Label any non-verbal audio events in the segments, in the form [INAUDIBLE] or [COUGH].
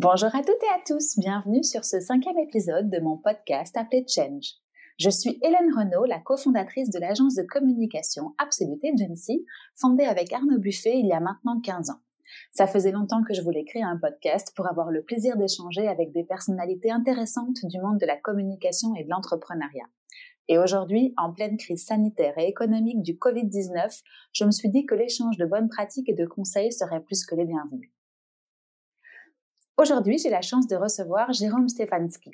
Bonjour à toutes et à tous, bienvenue sur ce cinquième épisode de mon podcast appelé Change. Je suis Hélène Renaud, la cofondatrice de l'agence de communication Absolute Agency, fondée avec Arnaud Buffet il y a maintenant 15 ans. Ça faisait longtemps que je voulais créer un podcast pour avoir le plaisir d'échanger avec des personnalités intéressantes du monde de la communication et de l'entrepreneuriat. Et aujourd'hui, en pleine crise sanitaire et économique du Covid-19, je me suis dit que l'échange de bonnes pratiques et de conseils serait plus que les bienvenus. Aujourd'hui, j'ai la chance de recevoir Jérôme Stefanski.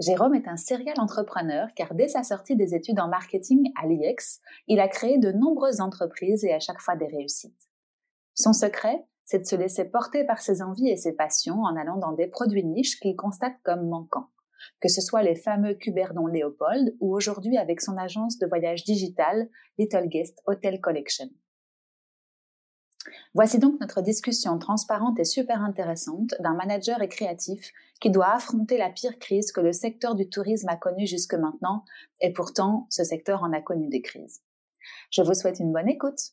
Jérôme est un serial entrepreneur car dès sa sortie des études en marketing à l'IEX, il a créé de nombreuses entreprises et à chaque fois des réussites. Son secret, c'est de se laisser porter par ses envies et ses passions en allant dans des produits niches qu'il constate comme manquants que ce soit les fameux Cuberdon Léopold ou aujourd'hui avec son agence de voyage digital Little Guest Hotel Collection. Voici donc notre discussion transparente et super intéressante d'un manager et créatif qui doit affronter la pire crise que le secteur du tourisme a connue jusque maintenant, et pourtant ce secteur en a connu des crises. Je vous souhaite une bonne écoute.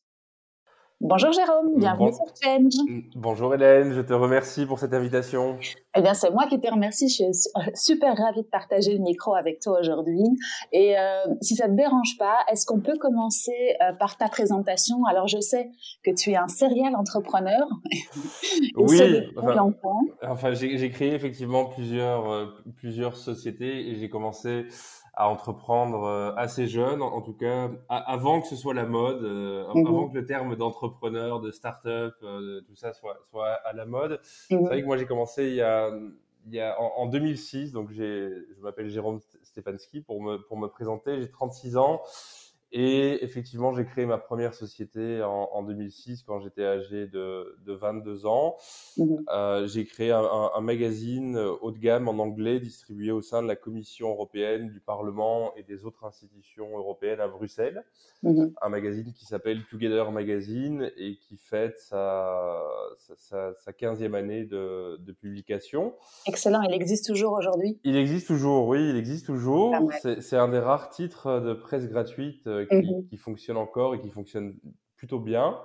Bonjour Jérôme, bienvenue sur Change. Bonjour Hélène, je te remercie pour cette invitation. Eh bien, c'est moi qui te remercie. Je suis super ravie de partager le micro avec toi aujourd'hui. Et euh, si ça te dérange pas, est-ce qu'on peut commencer euh, par ta présentation? Alors, je sais que tu es un serial entrepreneur. [LAUGHS] oui. Enfin, enfin j'ai créé effectivement plusieurs euh, plusieurs sociétés et j'ai commencé à entreprendre euh, assez jeune, en, tout cas avant que ce soit la mode, euh, mhm. avant que le terme d'entrepreneur, de start-up, euh, tout ça soit, soit à la mode. Mhm. C'est vrai que moi j'ai commencé il y a, il y a en, en 2006, donc je m'appelle Jérôme Stefanski pour me, pour me présenter, j'ai 36 ans. Et effectivement, j'ai créé ma première société en, en 2006 quand j'étais âgé de, de, 22 ans. Mmh euh, j'ai créé un, un, un, magazine haut de gamme en anglais distribué au sein de la Commission européenne, du Parlement et des autres institutions européennes à Bruxelles. Mmh un magazine qui s'appelle Together Magazine et qui fête sa, sa, sa 15e année de, de, publication. Excellent, il existe toujours aujourd'hui Il existe toujours, oui, il existe toujours. C'est un des rares titres de presse gratuite euh, Mmh qui, fonctionne encore et qui fonctionne plutôt bien.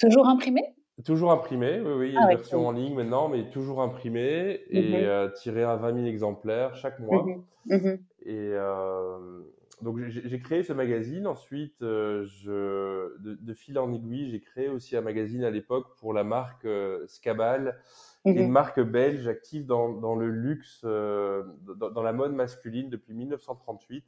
Toujours imprimé? Toujours imprimé, oui, oui. Il y a une ah version en ligne maintenant, mais toujours imprimé et mmh euh, tiré à 20 000 exemplaires chaque mois. Mmh et euh, donc, j'ai créé ce magazine. Ensuite, je, de, fil en aiguille, j'ai créé aussi un magazine à l'époque pour la marque Scabal, une marque belge active dans, dans le luxe, dans, dans, la mode masculine depuis 1938.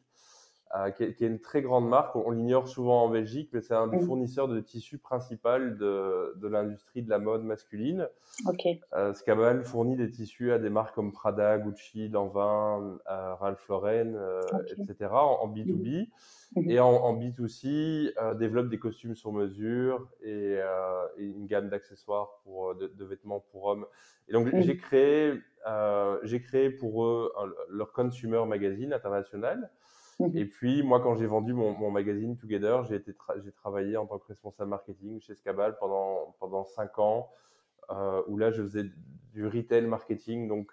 Euh, qui, est, qui, est, une très grande marque. On, l'ignore souvent en Belgique, mais c'est un des fournisseurs de tissus principal de, de l'industrie de la mode masculine. Okay. Euh, Scabal fournit des tissus à des marques comme Prada, Gucci, Lanvin, euh, Ralph Lauren, euh, etc. en, en B2B. Mhm. Et en, en B2C, euh, développe des costumes sur mesure et, euh, et une gamme d'accessoires pour de, de, vêtements pour hommes. Et donc j'ai créé, j'ai créé pour eux leur consumer magazine international. Mmh et [LAUGHS] puis, moi, quand j'ai vendu mon, mon, magazine Together, j'ai j'ai travaillé en tant que responsable marketing chez Scabal pendant, pendant cinq ans, euh, où là, je faisais du retail marketing. Donc,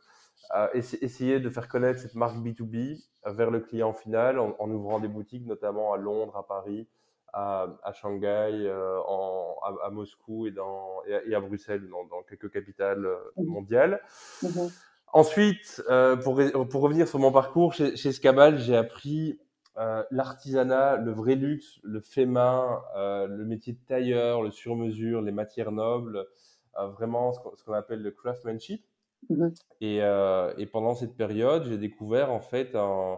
euh, essayer de faire connaître cette marque B2B vers le client final en, en, ouvrant des boutiques, notamment à Londres, à Paris, à, à Shanghai, euh, en, à, à, Moscou et, dans, et, à, Bruxelles, dans, dans quelques capitales euh, mmh mondiales. Mmh Ensuite, euh, pour, pour revenir sur mon parcours chez, chez Scabal, j'ai appris euh, l'artisanat, le vrai luxe, le fait main, euh, le métier de tailleur, le sur-mesure, les matières nobles, vraiment ce qu'on appelle le craftsmanship. Mmh et, et, pendant cette période, j'ai découvert en fait un,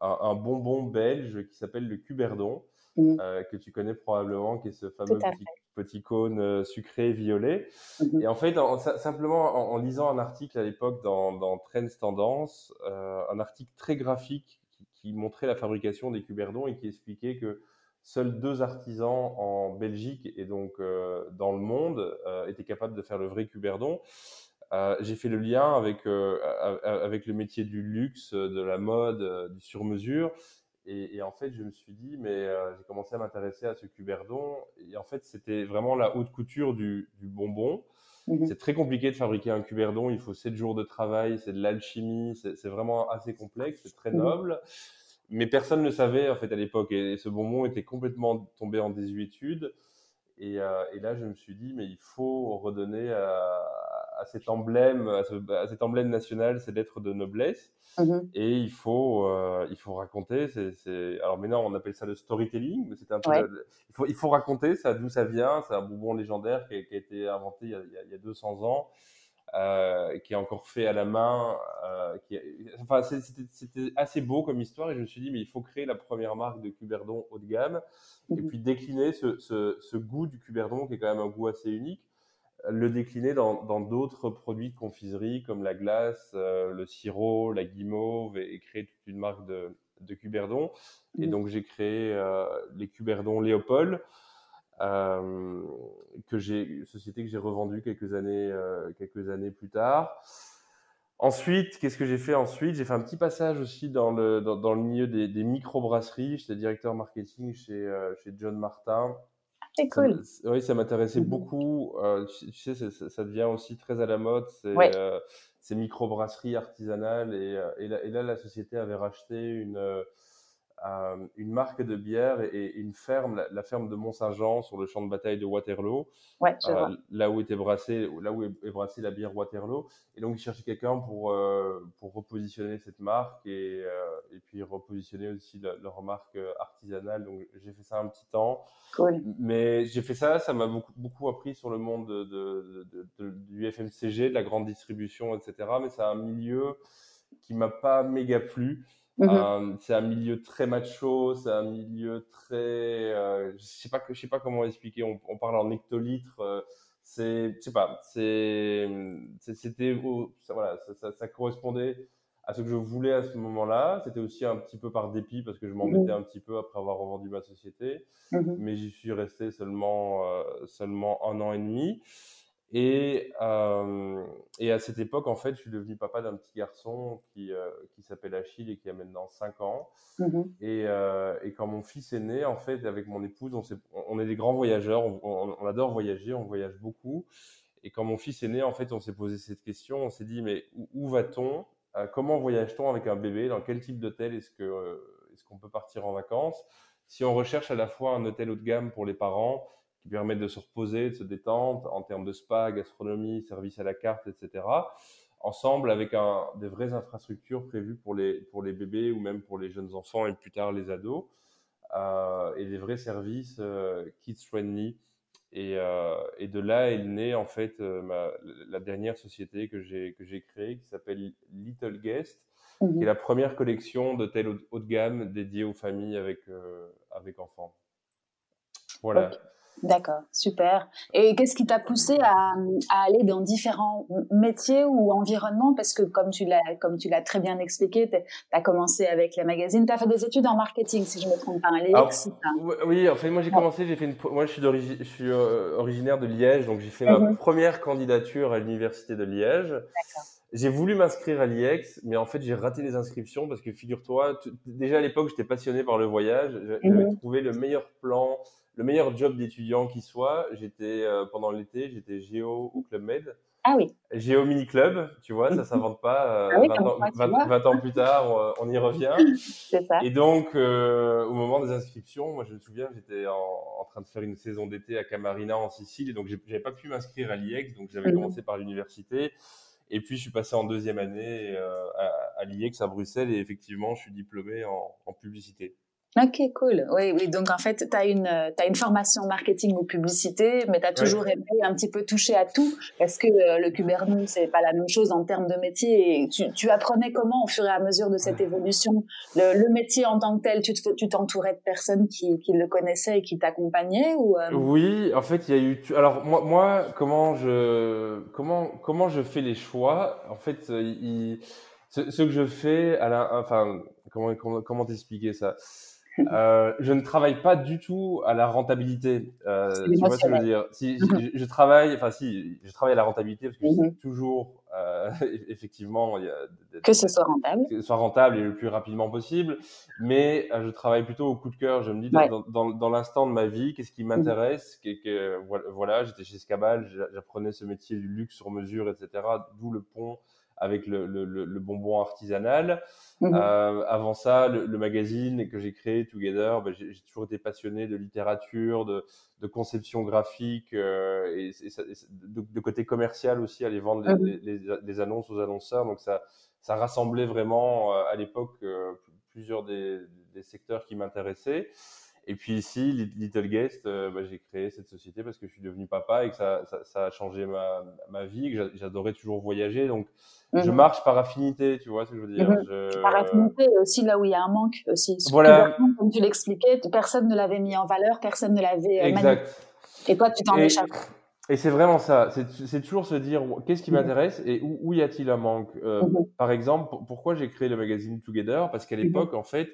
un, un bonbon belge qui s'appelle le cuberdon, mmh. que tu connais probablement, qui est ce fameux petit petit cône euh, sucré violet. Mhm. Et en fait, en, simplement en, lisant un article à l'époque dans, dans Trends Tendance, euh, un article très graphique qui, montrait la fabrication des cuberdons et qui expliquait que seuls deux artisans en Belgique et donc euh, dans le monde euh, étaient capables de faire le vrai cuberdon. Euh, j'ai fait le lien avec avec le métier du luxe, de la mode, du sur-mesure et, et, en fait, je me suis dit, mais euh, j'ai commencé à m'intéresser à ce cuberdon. Et en fait, c'était vraiment la haute couture du, du bonbon. Mmh c'est très compliqué de fabriquer un cuberdon. Il faut 7 jours de travail, c'est de l'alchimie, c'est vraiment assez complexe, c'est très mmh noble. Mais personne ne savait en fait à l'époque. Et, ce bonbon était complètement tombé en désuétude. Et, euh, et, là, je me suis dit, mais il faut redonner à, cet emblème, à, cet emblème national, c'est d'être de noblesse. Mmh et il faut, euh, il faut raconter. C'est, Alors maintenant, on appelle ça le storytelling, mais c'est un peu. Il, faut, il faut raconter ça, d'où ça vient. C'est un bonbon légendaire qui a, qui a été inventé il y a, il y a 200 ans. Euh, qui est encore fait à la main. Euh, qui enfin, c'était assez beau comme histoire et je me suis dit, mais il faut créer la première marque de Cuberdon haut de gamme et mmh puis décliner ce, ce, ce, goût du Cuberdon qui est quand même un goût assez unique, le décliner dans d'autres produits de confiserie comme la glace, euh, le sirop, la guimauve et, créer toute une marque de, de Cuberdon. Et mmh. donc j'ai créé euh, les Cuberdon Léopold. Euh, que j'ai société que j'ai revendue quelques années quelques années plus tard. Ensuite, qu'est-ce que j'ai fait ensuite? J'ai fait un petit passage aussi dans le dans, dans le milieu des, des microbrasseries. J'étais directeur marketing chez chez John Martin. C'est cool. oui, ça m'intéressait beaucoup. Euh, tu, sais, ça, ça, devient aussi très à la mode. C'est euh, ces microbrasseries artisanales et, et, là, et, là, la société avait racheté une euh, une marque de bière et, une ferme, la, ferme de Mont-Saint-Jean sur le champ de bataille de Waterloo, ouais, euh, là où était brassée, là où est, brassée la bière Waterloo. Et donc ils cherchaient quelqu'un pour euh, pour repositionner cette marque et et puis repositionner aussi leur marque artisanale. Donc j'ai fait ça un petit temps. Cool. Mais j'ai fait ça, ça m'a beaucoup beaucoup appris sur le monde de, de, de, du FMCG, de la grande distribution, etc. Mais c'est un milieu qui m'a pas méga plu. Mmh euh, c'est un milieu très macho, c'est un milieu très, euh, je sais pas, je sais pas comment expliquer. On, on parle en hectolitres. Euh, c'est, je sais pas, c'est, c'était, ça, voilà, ça, ça, ça, correspondait à ce que je voulais à ce moment-là. C'était aussi un petit peu par dépit parce que je m'embêtais mmh un petit peu après avoir revendu ma société, mmh mais j'y suis resté seulement, euh, seulement un an et demi. Et, euh, et à cette époque, en fait, je suis devenu papa d'un petit garçon qui, euh, qui s'appelle Achille et qui a maintenant 5 ans. Mmh et, euh, et, quand mon fils est né, en fait, avec mon épouse, on, est, on est des grands voyageurs, on, on, adore voyager, on voyage beaucoup. Et quand mon fils est né, en fait, on s'est posé cette question, on s'est dit, mais où, va-t-on? Comment voyage-t-on avec un bébé? Dans quel type d'hôtel est-ce qu'on peut partir en vacances? Si on recherche à la fois un hôtel haut de gamme pour les parents, qui permettent de se reposer, de se détendre en termes de spa, gastronomie, service à la carte, etc. Ensemble avec un, des vraies infrastructures prévues pour les, pour les bébés ou même pour les jeunes enfants et plus tard les ados. Euh, et des vrais services euh, kids friendly. Et, euh, et, de là est née en fait ma, la dernière société que j'ai que j'ai créée qui s'appelle Little Guest, qui est la première collection d'hôtels haut, de gamme dédiée aux familles avec avec enfants. Voilà. D'accord, super. Et qu'est-ce qui t'a poussé à, à, aller dans différents métiers ou environnements? Parce que comme tu l'as, comme tu l'as très bien expliqué, tu as commencé avec les magazines, tu as fait des études en marketing, si je me trompe pas, Alex. oui, en fait, moi j'ai commencé, j'ai fait une, moi je suis, je suis euh, originaire de Liège, donc j'ai fait ma mhm. première candidature à l'université de Liège. D'accord. J'ai voulu m'inscrire à l'IEX, mais en fait, j'ai raté les inscriptions parce que figure-toi, déjà à l'époque, j'étais passionné par le voyage. J'avais mhm. trouvé le meilleur plan, le meilleur job d'étudiant qui soit. J'étais euh, pendant l'été, j'étais géo au Club Med. Ah oui. Géo mini club, tu vois, ça s'invente pas. 20, euh, [LAUGHS] ah ans, plus tard, on, y revient. [LAUGHS] C'est ça. Et donc, euh, au moment des inscriptions, moi, je me souviens, j'étais en, train de faire une saison d'été à Camarina en Sicile, et donc j'avais pas pu m'inscrire à l'IEX, donc j'avais mhm. commencé par l'université. Et puis, je suis passé en deuxième année à, à l'IEX à Bruxelles, et effectivement, je suis diplômé en publicité. Ok, cool. Oui, oui. Donc, en fait, tu as une, as une formation marketing ou publicité, mais tu as toujours aimé un petit peu toucher à tout. Est-ce que euh, le Kubernetes, c'est pas la même chose en termes de métier? Et tu, tu, apprenais comment, au fur et à mesure de cette évolution, le, le métier en tant que tel, tu t'entourais de personnes qui, qui le connaissaient et qui t'accompagnaient ou euh? Oui, en fait, il y a eu. Alors, moi, moi, comment je, comment, comment je fais les choix? En fait, euh, il, ce, ce, que je fais, à la, enfin, comment, comment, comment t'expliquer ça? Euh, je ne travaille pas du tout à la rentabilité. Euh, tu vois ce que je veux dire? Si mhm. je, travaille, enfin si, je travaille à la rentabilité parce que c'est mhm. toujours, euh, [LAUGHS] effectivement, il y a que ce soit rentable, que ce soit rentable et le plus rapidement possible. Mais euh, je travaille plutôt au coup de cœur. Je me dis dans, dans, dans l'instant de ma vie, qu'est-ce qui mhm. m'intéresse? Que, que, Voilà, j'étais chez Scabal, j'apprenais ce métier du luxe sur mesure, etc. D'où le pont avec le, le, le bonbon artisanal. Mmh euh, avant ça, le, le, magazine que j'ai créé, Together, ben, j'ai toujours été passionné de littérature, de, de conception graphique euh, et, et, de, de, côté commercial aussi, aller vendre les, mmh les, les, annonces aux annonceurs. Donc ça, ça rassemblait vraiment euh, à l'époque euh, plusieurs des, des secteurs qui m'intéressaient. Et puis ici, Little Guest, euh, bah, j'ai créé cette société parce que je suis devenu papa et que ça, ça, ça a changé ma, ma vie, que j'adorais toujours voyager. Donc, je mhm. marche par affinité, tu vois ce que je veux dire. Mhm. je... Par affinité, aussi là où il y a un manque aussi. Voilà. Comme tu l'expliquais, personne ne l'avait mis en valeur, personne ne l'avait euh, Exact. Et toi, tu t'en échappes. Et c'est vraiment ça. C'est toujours se dire qu'est-ce qui mhm. m'intéresse et où, où y a-t-il un manque. Euh, par exemple, pourquoi j'ai créé le magazine Together? Parce qu'à l'époque, en fait,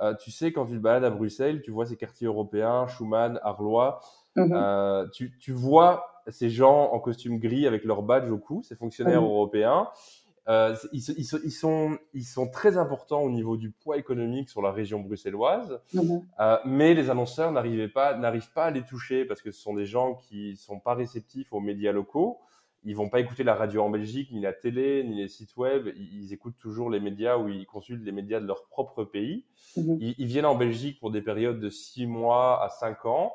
euh, tu sais, quand tu te balades à Bruxelles, tu vois ces quartiers européens, Schumann, Arlois, mhm. euh, tu, tu, vois ces gens en costume gris avec leur badge au cou, ces fonctionnaires mhm. européens. Euh, ils, ils, ils, sont, ils sont très importants au niveau du poids économique sur la région bruxelloise, mhm. euh, mais les annonceurs n'arrivent pas, n'arrivent pas à les toucher parce que ce sont des gens qui sont pas réceptifs aux médias locaux ils vont pas écouter la radio en Belgique, ni la télé, ni les sites web. Ils, écoutent toujours les médias ou ils consultent les médias de leur propre pays. Mhm. Ils, viennent en Belgique pour des périodes de six mois à cinq ans.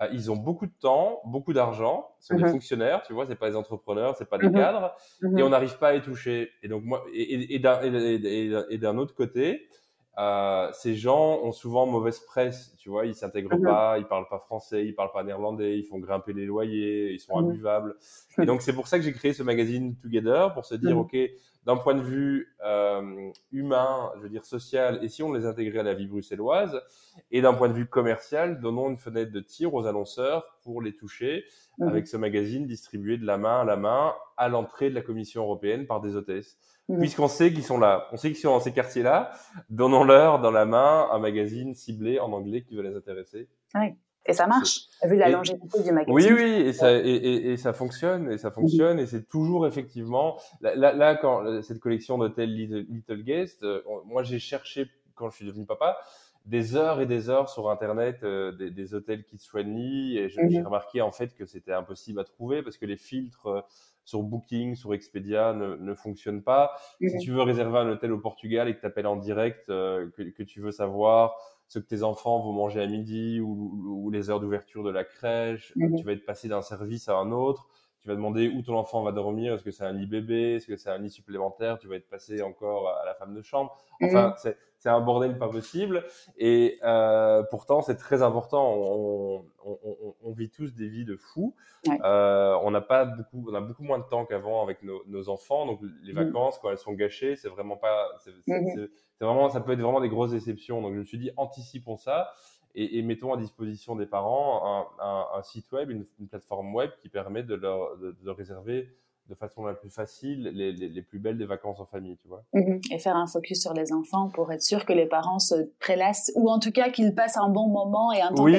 Euh, ils ont beaucoup de temps, beaucoup d'argent. Ce sont des mhm. fonctionnaires, tu vois, c'est pas des entrepreneurs, c'est pas des mhm. cadres, et on n'arrive pas à les toucher. Et donc moi, et, et d'un autre côté, euh, ces gens ont souvent mauvaise presse, tu vois, ils s'intègrent mhm. pas, ils parlent pas français, ils parlent pas néerlandais, ils font grimper les loyers, ils sont mhm. imbuvables. Et donc c'est pour ça que j'ai créé ce magazine Together pour se dire, mhm. ok, d'un point de vue euh, humain, je veux dire social, et si on les intégrait à la vie bruxelloise, et d'un point de vue commercial, donnons une fenêtre de tir aux annonceurs pour les toucher avec ce magazine distribué de la main à la main à l'entrée de la Commission européenne par des hôtesses. Mm. puisqu'on sait qu'ils sont là. On sait qu'ils sont dans ces quartiers-là. Donnons-leur dans la main un magazine ciblé en anglais qui va les intéresser. Oui. Et ça marche, vu la longévité du magazine. Oui, oui, et ça, et, et, et ça fonctionne, et ça fonctionne, et c'est toujours effectivement, là, là, quand cette collection d'hôtels Little, Little, Guest, euh, moi j'ai cherché, quand je suis devenu papa, des heures et des heures sur Internet, euh, des, des, hôtels kids friendly, et j'ai mm-hmm. remarqué en fait que c'était impossible à trouver parce que les filtres euh, sur Booking, sur Expedia ne, ne fonctionne pas. Si tu veux réserver un hôtel au Portugal et que tu appelles en direct, euh, que, que, tu veux savoir ce que tes enfants vont manger à midi ou, ou les heures d'ouverture de la crèche, tu vas être passé d'un service à un autre. Tu vas demander où ton enfant va dormir. Est-ce que c'est un lit bébé Est-ce que c'est un lit supplémentaire Tu vas être passé encore à la femme de chambre. Enfin, mhm. c'est un bordel pas possible. Et euh, pourtant, c'est très important. On, on, on, on, vit tous des vies de fous. Euh, on n'a pas beaucoup, on a beaucoup moins de temps qu'avant avec nos, nos, enfants. Donc les mhm. vacances, quand elles sont gâchées, c'est vraiment pas, c'est vraiment, ça peut être vraiment des grosses déceptions. Donc je me suis dit, anticipons ça et, et, mettons à disposition des parents un, un, un site web, une, une, plateforme web qui permet de leur de, de réserver de façon la plus facile les, les, les, plus belles des vacances en famille, tu vois. Mhm. Et faire un focus sur les enfants pour être sûr que les parents se prélassent ou en tout cas qu'ils passent un bon moment et un temps oui.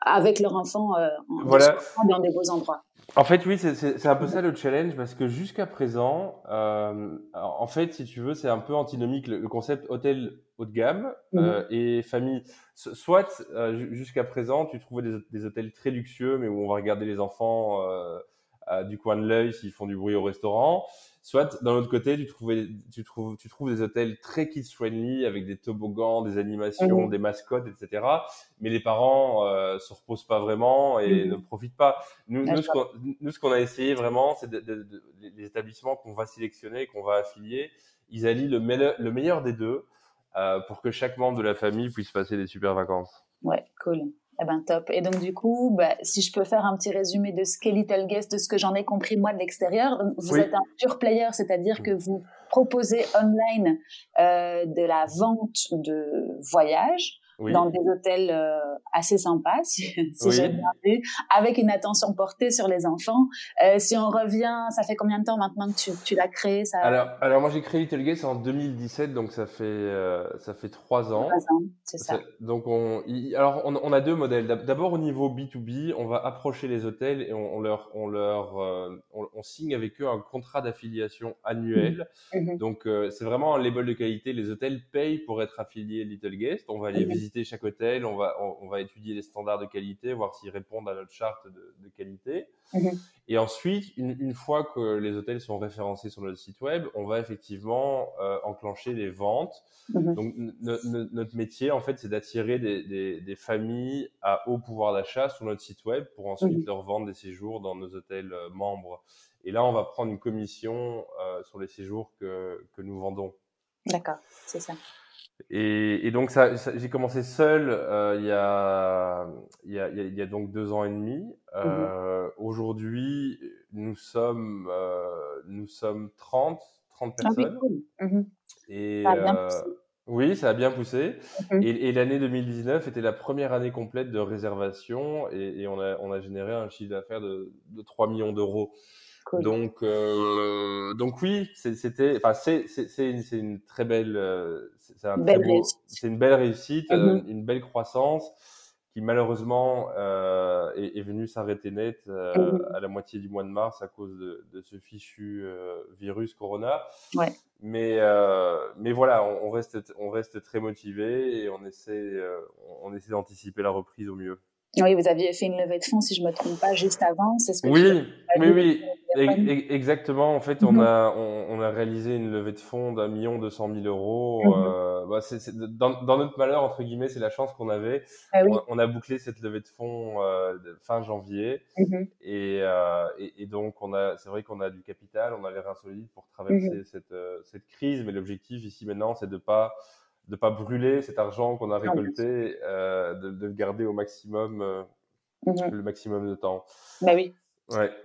avec leur enfant euh, voilà. dans des beaux endroits. En fait, oui, c'est un peu ça le challenge parce que jusqu'à présent, euh, en fait, si tu veux, c'est un peu antinomique le, le concept hôtel haut de gamme mmh. euh, et famille. Soit euh, jusqu'à présent, tu trouvais des, des, hôtels très luxueux, mais où on va regarder les enfants euh, du coin de l'œil s'ils font du bruit au restaurant. Soit d'un autre côté, tu, trouvais, tu, trouves, tu trouves des hôtels très kids-friendly avec des toboggans, des animations, mmh. des mascottes, etc. Mais les parents se reposent pas vraiment et mmh. ne profitent pas. Nous, nous, ce nous, ce qu'on a essayé vraiment, c'est de, de, de, les établissements qu'on va sélectionner, qu'on va affilier, ils allient le meilleur des deux euh, pour que chaque membre de la famille puisse passer des super vacances. Ouais, cool. Eh ben top. Et donc du coup, bah, si je peux faire un petit résumé de ce qu'est Little Guest, de ce que j'en ai compris moi de l'extérieur, vous oui. êtes un pure player, c'est-à-dire que vous proposez online euh, de la vente de voyages oui. dans des hôtels euh, assez sympas, si, [LAUGHS] si oui. j'ai bien vu, avec une attention portée sur les enfants. Euh, si on revient, ça fait combien de temps maintenant que tu, tu l'as créé ça... alors, alors, moi j'ai créé Little Guest en 2017, donc ça fait euh, ça fait trois ans. Trois ans, c'est ça. Donc on, y, alors on, on, a deux modèles. D'abord au niveau B2B, on va approcher les hôtels et on, on leur on leur on, on, signe avec eux un contrat d'affiliation annuel. Mmh. Mmh. Donc c'est vraiment un label de qualité. Les hôtels payent pour être affiliés Little Guest. On va les mmh. visiter visiter chaque hôtel, on va, on, va étudier les standards de qualité, voir s'ils répondent à notre charte de, de qualité. Mhm. Et ensuite, une, une, fois que les hôtels sont référencés sur notre site web, on va effectivement euh, enclencher les ventes. Mhm. Donc, notre métier, en fait, c'est d'attirer des, des, des, familles à haut pouvoir d'achat sur notre site web pour ensuite mhm. leur vendre des séjours dans nos hôtels euh, membres. Et là, on va prendre une commission euh, sur les séjours que, que nous vendons. D'accord, c'est ça. Et, et, donc, ça, j'ai commencé seul euh, il, y a, il, y a, il, y a, donc deux ans et demi. Euh, mmh Aujourd'hui, nous sommes, euh, nous sommes 30, 30 ah personnes. Ah mmh Et, ça a bien poussé. Oui, ça a bien poussé. Mmh et, et l'année 2019 était la première année complète de réservation et, on, a, on a généré un chiffre d'affaires de, de 3 millions d'euros. Donc, euh, donc oui, c'était, enfin, c'est, c'est, une, une, très belle, euh, c'est un une belle réussite, euh, mm-hmm. une belle croissance qui malheureusement euh, est, est venue s'arrêter net euh, mm-hmm. à la moitié du mois de mars à cause de, de ce fichu euh, virus Corona. Ouais. Mais mais voilà, on, on, reste on reste très motivé et on essaie on essaie d'anticiper la reprise au mieux. Oui, vous aviez fait une levée de fonds, si je me trompe pas, juste avant. C'est ce que oui, oui, oui, exactement. En fait, on mhm. a on, a réalisé une levée de fonds d'un million deux cent mille euros. Mhm. euh, bah, c'est, dans, dans, notre malheur entre guillemets, c'est la chance qu'on avait. Ah on, a bouclé cette levée de fonds euh, fin janvier, mhm. et, euh, et, et, donc on a, c'est vrai qu'on a du capital, on a les reins solides pour traverser cette euh, cette crise. Mais l'objectif ici maintenant, c'est de pas de pas brûler cet argent qu'on a récolté, euh, de, de, le garder au maximum, euh, mhm. le maximum de temps. Bah oui.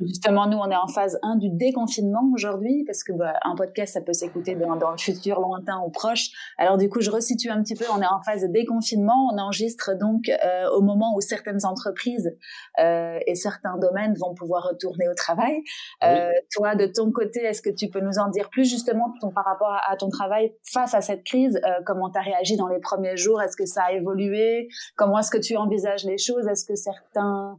Justement, nous, on est en phase 1 du déconfinement aujourd'hui, parce que bah, un podcast, ça peut s'écouter dans, dans, le futur lointain ou proche. Alors du coup, je resitue un petit peu, on est en phase de déconfinement, on enregistre donc euh, au moment où certaines entreprises euh, et certains domaines vont pouvoir retourner au travail. Euh, toi, de ton côté, est-ce que tu peux nous en dire plus justement ton, par rapport à, à, ton travail face à cette crise? Euh, Comment tu as réagi dans les premiers jours? Est-ce que ça a évolué? Comment est-ce que tu envisages les choses? Est-ce que certains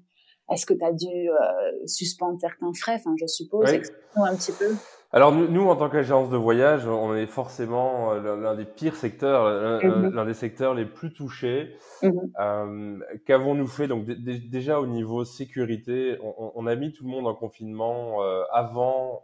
est-ce que tu as dû euh, suspendre certains frais? Enfin, je suppose. Oui. un petit peu. Alors nous, en tant qu'agence de voyage, on est forcément euh, l'un des pires secteurs, mhm. l'un des secteurs les plus touchés. Mhm. Euh, Qu'avons-nous fait? Donc déjà au niveau sécurité, on, on, a mis tout le monde en confinement euh, avant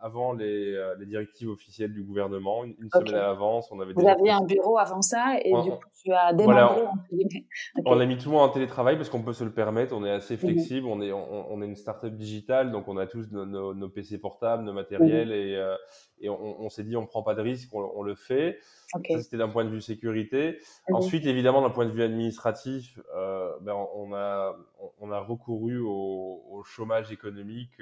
avant les, euh, les, directives officielles du gouvernement, une, semaine à l'avance. On avait Vous aviez un bureau avant ça et du coup tu as démembré. [LAUGHS] on a mis tout le monde en télétravail parce qu'on peut se le permettre. On est assez mhm. flexible. On est on, on, est une startup digitale donc on a tous nos, nos, nos PC portables, nos matériels mhm. et, euh, et on, on s'est dit on prend pas de risque, on, on le fait. Okay. Ça c'était d'un point de vue sécurité. Mhm. Ensuite évidemment d'un point de vue administratif, euh, ben, on a on a recouru au, au chômage économique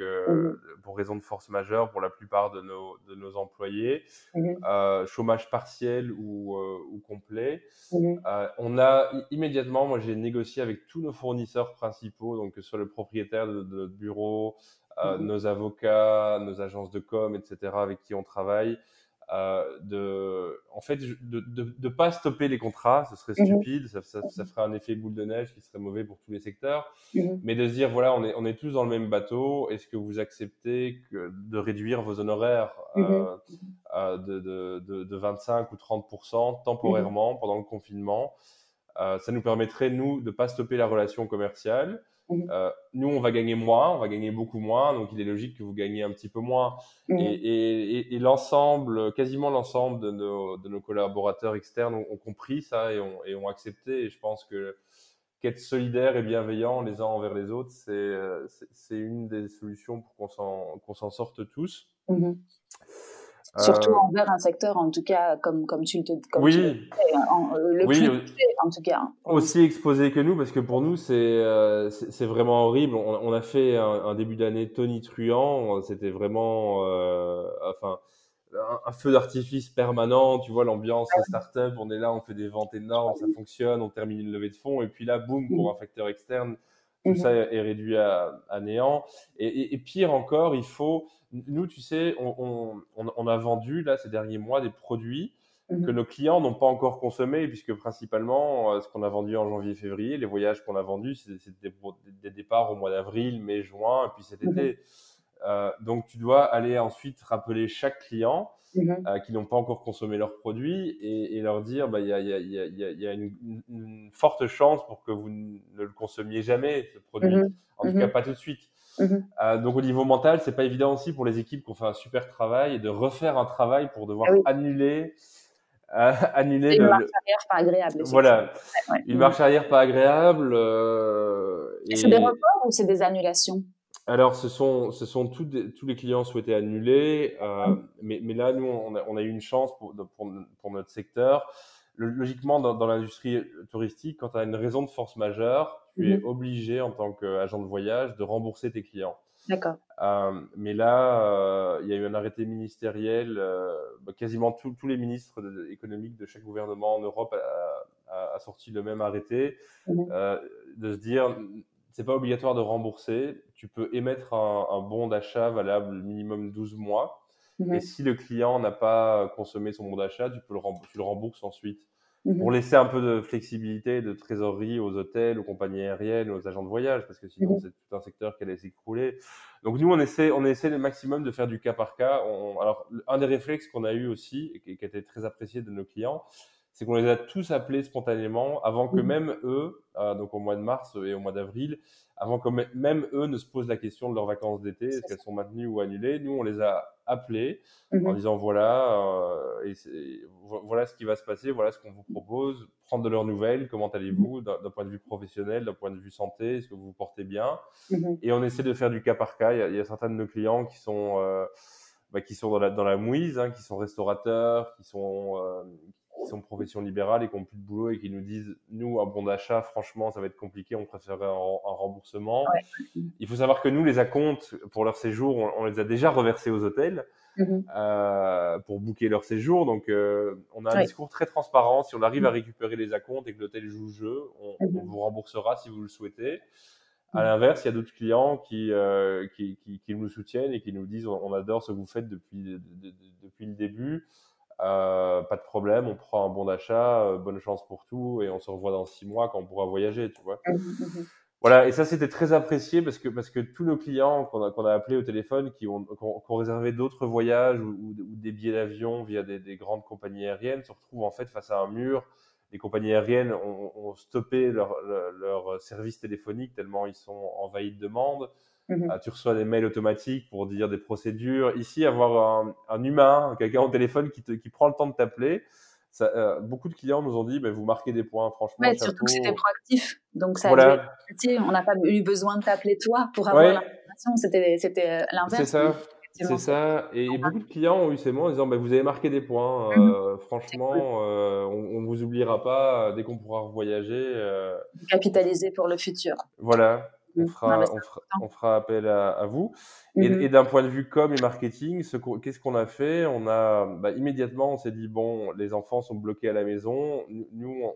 pour raison de force majeure pour la plupart de nos de nos employés, euh, chômage partiel ou, euh, ou complet. Euh, on a immédiatement, moi j'ai négocié avec tous nos fournisseurs principaux, donc que ce soit le propriétaire de, de notre bureau, mhm. nos avocats, nos agences de com, etc., avec qui on travaille, euh, de, en fait, de, de, de, pas stopper les contrats, ce serait mhm. stupide, ça, ça, ça, ferait un effet boule de neige qui serait mauvais pour tous les secteurs, mhm. mais de se dire voilà, on est, on est tous dans le même bateau, est-ce que vous acceptez que, de réduire vos honoraires euh, euh, de, de, de, 25 ou 30% temporairement pendant le confinement euh, Ça nous permettrait nous de pas stopper la relation commerciale Mmh. Euh, nous, on va gagner moins, on va gagner beaucoup moins, donc il est logique que vous gagnez un petit peu moins. Mmh. Et, et, et l'ensemble, quasiment l'ensemble de nos, de nos collaborateurs externes ont, ont compris ça et ont, accepté. Et je pense que qu'être solidaire et bienveillant les uns envers les autres, c'est euh, une des solutions pour qu'on s'en sorte tous. Mmh. Surtout euh, envers un secteur, en tout cas, comme, comme tu le comme oui. Tu le, le oui, plus en tout cas. Hein. Aussi exposé que nous, parce que pour nous, c'est euh, c'est vraiment horrible. On, on, a fait un, un début d'année tonitruant. C'était vraiment, euh, enfin, un, un feu d'artifice permanent. Tu vois, l'ambiance ouais. startup. On est là, on fait des ventes énormes, ça fonctionne. On termine une levée de fonds, et puis là, boum, pour un facteur externe, tout ça est réduit à, à néant. Et, et, et, pire encore, il faut nous, tu sais, on, on, on, a vendu là ces derniers mois des produits mmh. que nos clients n'ont pas encore consommés, puisque principalement, euh, ce qu'on a vendu en janvier-février, les voyages qu'on a vendus, c'était des, des, départs au mois d'avril, mai, juin, et puis cet mmh. été. donc, tu dois aller ensuite rappeler chaque client qui n'ont pas encore consommé leurs produits et, leur dire bah, il y, a, y, a, une, forte chance pour que vous ne le consommiez jamais, ce produit. En tout cas, pas tout de suite. Mm-hmm. donc, au niveau mental, c'est pas évident aussi pour les équipes qui ont fait un super travail et de refaire un travail pour devoir ah annuler [LAUGHS] annuler une marche arrière pas agréable. Voilà, une marche arrière pas agréable. Euh, et... C'est des reports ou c'est des annulations? Alors, ce sont, ce sont tous, tous les clients souhaités annuler, euh, mm. mais, mais, là, nous, on a, on a, eu une chance pour, pour, pour notre secteur. Logiquement, dans, dans l'industrie touristique, quand tu as une raison de force majeure, tu es mm-hmm. obligé, en tant qu'agent de voyage, de rembourser tes clients. D'accord. Euh, mais là, euh, il y a eu un arrêté ministériel. Euh, bah, quasiment tous les ministres économiques de chaque gouvernement en Europe a, a, sorti le même arrêté mhm. de se dire c'est pas obligatoire de rembourser. Tu peux émettre un, un bon d'achat valable minimum 12 mois. Mhm. Et si le client n'a pas consommé son bon d'achat, tu peux le, tu le rembourses ensuite. Mhm. pour laisser un peu de flexibilité, de trésorerie aux hôtels, aux compagnies aériennes, aux agents de voyage, parce que sinon mhm. c'est tout un secteur qui allait s'écrouler. Donc nous, on essaie, on essaie le maximum de faire du cas par cas. alors, un des réflexes qu'on a eu aussi, et qui, qui a été très apprécié de nos clients, c'est qu'on les a tous appelés spontanément avant que mhm. même eux, euh, donc au mois de mars et au mois d'avril, avant que même eux ne se posent la question de leurs vacances d'été, est-ce qu'elles sont maintenues ou annulées. Nous, on les a appelés en mhm. disant voilà, euh, et voilà ce qui va se passer, voilà ce qu'on vous propose, prendre de leurs nouvelles, comment allez-vous mhm. d'un point de vue professionnel, d'un point de vue santé, est-ce que vous vous portez bien Et on essaie de faire du cas par cas. Il y a, certains de nos clients qui sont euh, bah, qui sont dans la, dans la mouise, hein, qui sont restaurateurs, qui sont qui sont profession libérale et qui n'ont plus de boulot et qui nous disent nous un bon d'achat franchement ça va être compliqué on préférerait un, remboursement. Il faut savoir que nous les acomptes pour leur séjour on, les a déjà reversés aux hôtels mm-hmm. euh, pour booker leur séjour. Donc euh, on a un discours très transparent. Si on arrive à récupérer les acomptes et que l'hôtel joue le jeu on, mm-hmm. vous remboursera si vous le souhaitez. À l'inverse, il y a d'autres clients qui, euh, qui, qui, qui, nous soutiennent et qui nous disent on, adore ce que vous faites depuis, depuis le début. Euh, pas de problème, on prend un bon d'achat, euh, bonne chance pour tout, et on se revoit dans six mois quand on pourra voyager, tu vois. Mmh, mmh. Voilà, et ça c'était très apprécié parce que parce que tous nos clients qu'on a qu'on a appelés au téléphone, qui ont, ont, réservé d'autres voyages ou, ou, des billets d'avion via des, des, grandes compagnies aériennes, se retrouvent en fait face à un mur. Les compagnies aériennes ont, ont stoppé leur, leur, leur, service téléphonique tellement ils sont envahis de demandes. Mmh ah, tu reçois des mails automatiques pour dire des procédures. Ici, avoir un, un humain, quelqu'un au téléphone qui, te, qui prend le temps de t'appeler, euh, beaucoup de clients nous ont dit, bah, vous marquez des points, franchement. Ouais, surtout que c'était proactif. Donc, ça voilà. on n'a pas eu besoin de t'appeler toi pour avoir l'information. C'était, c'était l'inverse. C'est ça. C'est ça. Et, beaucoup de clients ont eu ces mots en disant, bah, vous avez marqué des points. Euh, mmh franchement, euh, on, ne vous oubliera pas dès qu'on pourra voyager. Capitaliser pour le futur. Voilà on mmh. fera, on fera, appel à, vous. Mmh et, d'un point de vue com et marketing, qu'est-ce qu'on a fait? On a bah, immédiatement, on s'est dit bon, les enfants sont bloqués à la maison. Nous, on,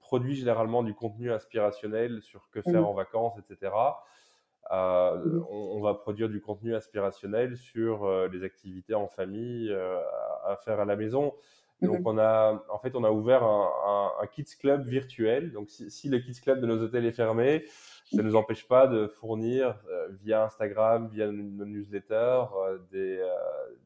produit généralement du contenu inspirationnel sur que faire mmh. en vacances, etc. Euh, on, va produire du contenu inspirationnel sur euh, les activités en famille euh, à, faire à la maison. Donc on a, en fait, on a ouvert un, un, kids club virtuel. Donc si, si, le kids club de nos hôtels est fermé, ça ne nous empêche pas de fournir euh, via Instagram, via nos newsletters, euh, des, euh,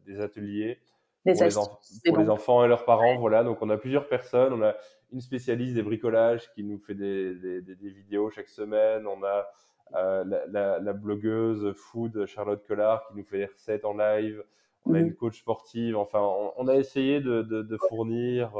des, ateliers pour, les, enfants et leurs parents. Voilà, donc on a plusieurs personnes. On a une spécialiste des bricolages qui nous fait des, des, des vidéos chaque semaine. On a la, la, la, blogueuse food Charlotte Collard qui nous fait des recettes en live. On a mhm. une coach sportive. Enfin, on, a essayé de, de, de fournir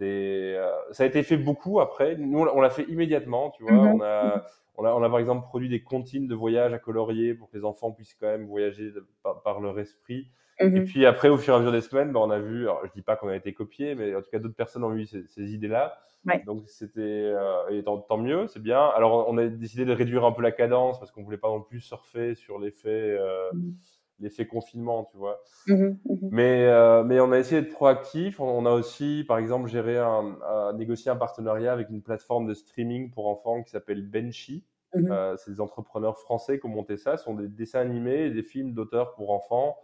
des. Euh, ça a été fait beaucoup après. Nous, on l'a fait immédiatement, tu vois. Mhm. On, a, on, a, on, a, par exemple produit des comptines de voyage à colorier pour que les enfants puissent quand même voyager par, leur esprit. Mhm. Et puis après, au fur et à mesure des semaines, ben, on a vu, alors, je dis pas qu'on a été copié, mais en tout cas, d'autres personnes ont eu ces, ces idées-là. Donc c'était, euh, et tant, tant mieux, c'est bien. Alors on a décidé de réduire un peu la cadence parce qu'on voulait pas non plus surfer sur l'effet. Euh, mhm l'effet confinement, tu vois. Mmh mmh mais, euh, mais on a essayé d'être proactif. On, a aussi, par exemple, géré un, négocié un partenariat avec une plateforme de streaming pour enfants qui s'appelle Benchy. Mmh euh, c'est des entrepreneurs français qui ont monté ça. Ce sont des dessins animés et des films d'auteurs pour enfants,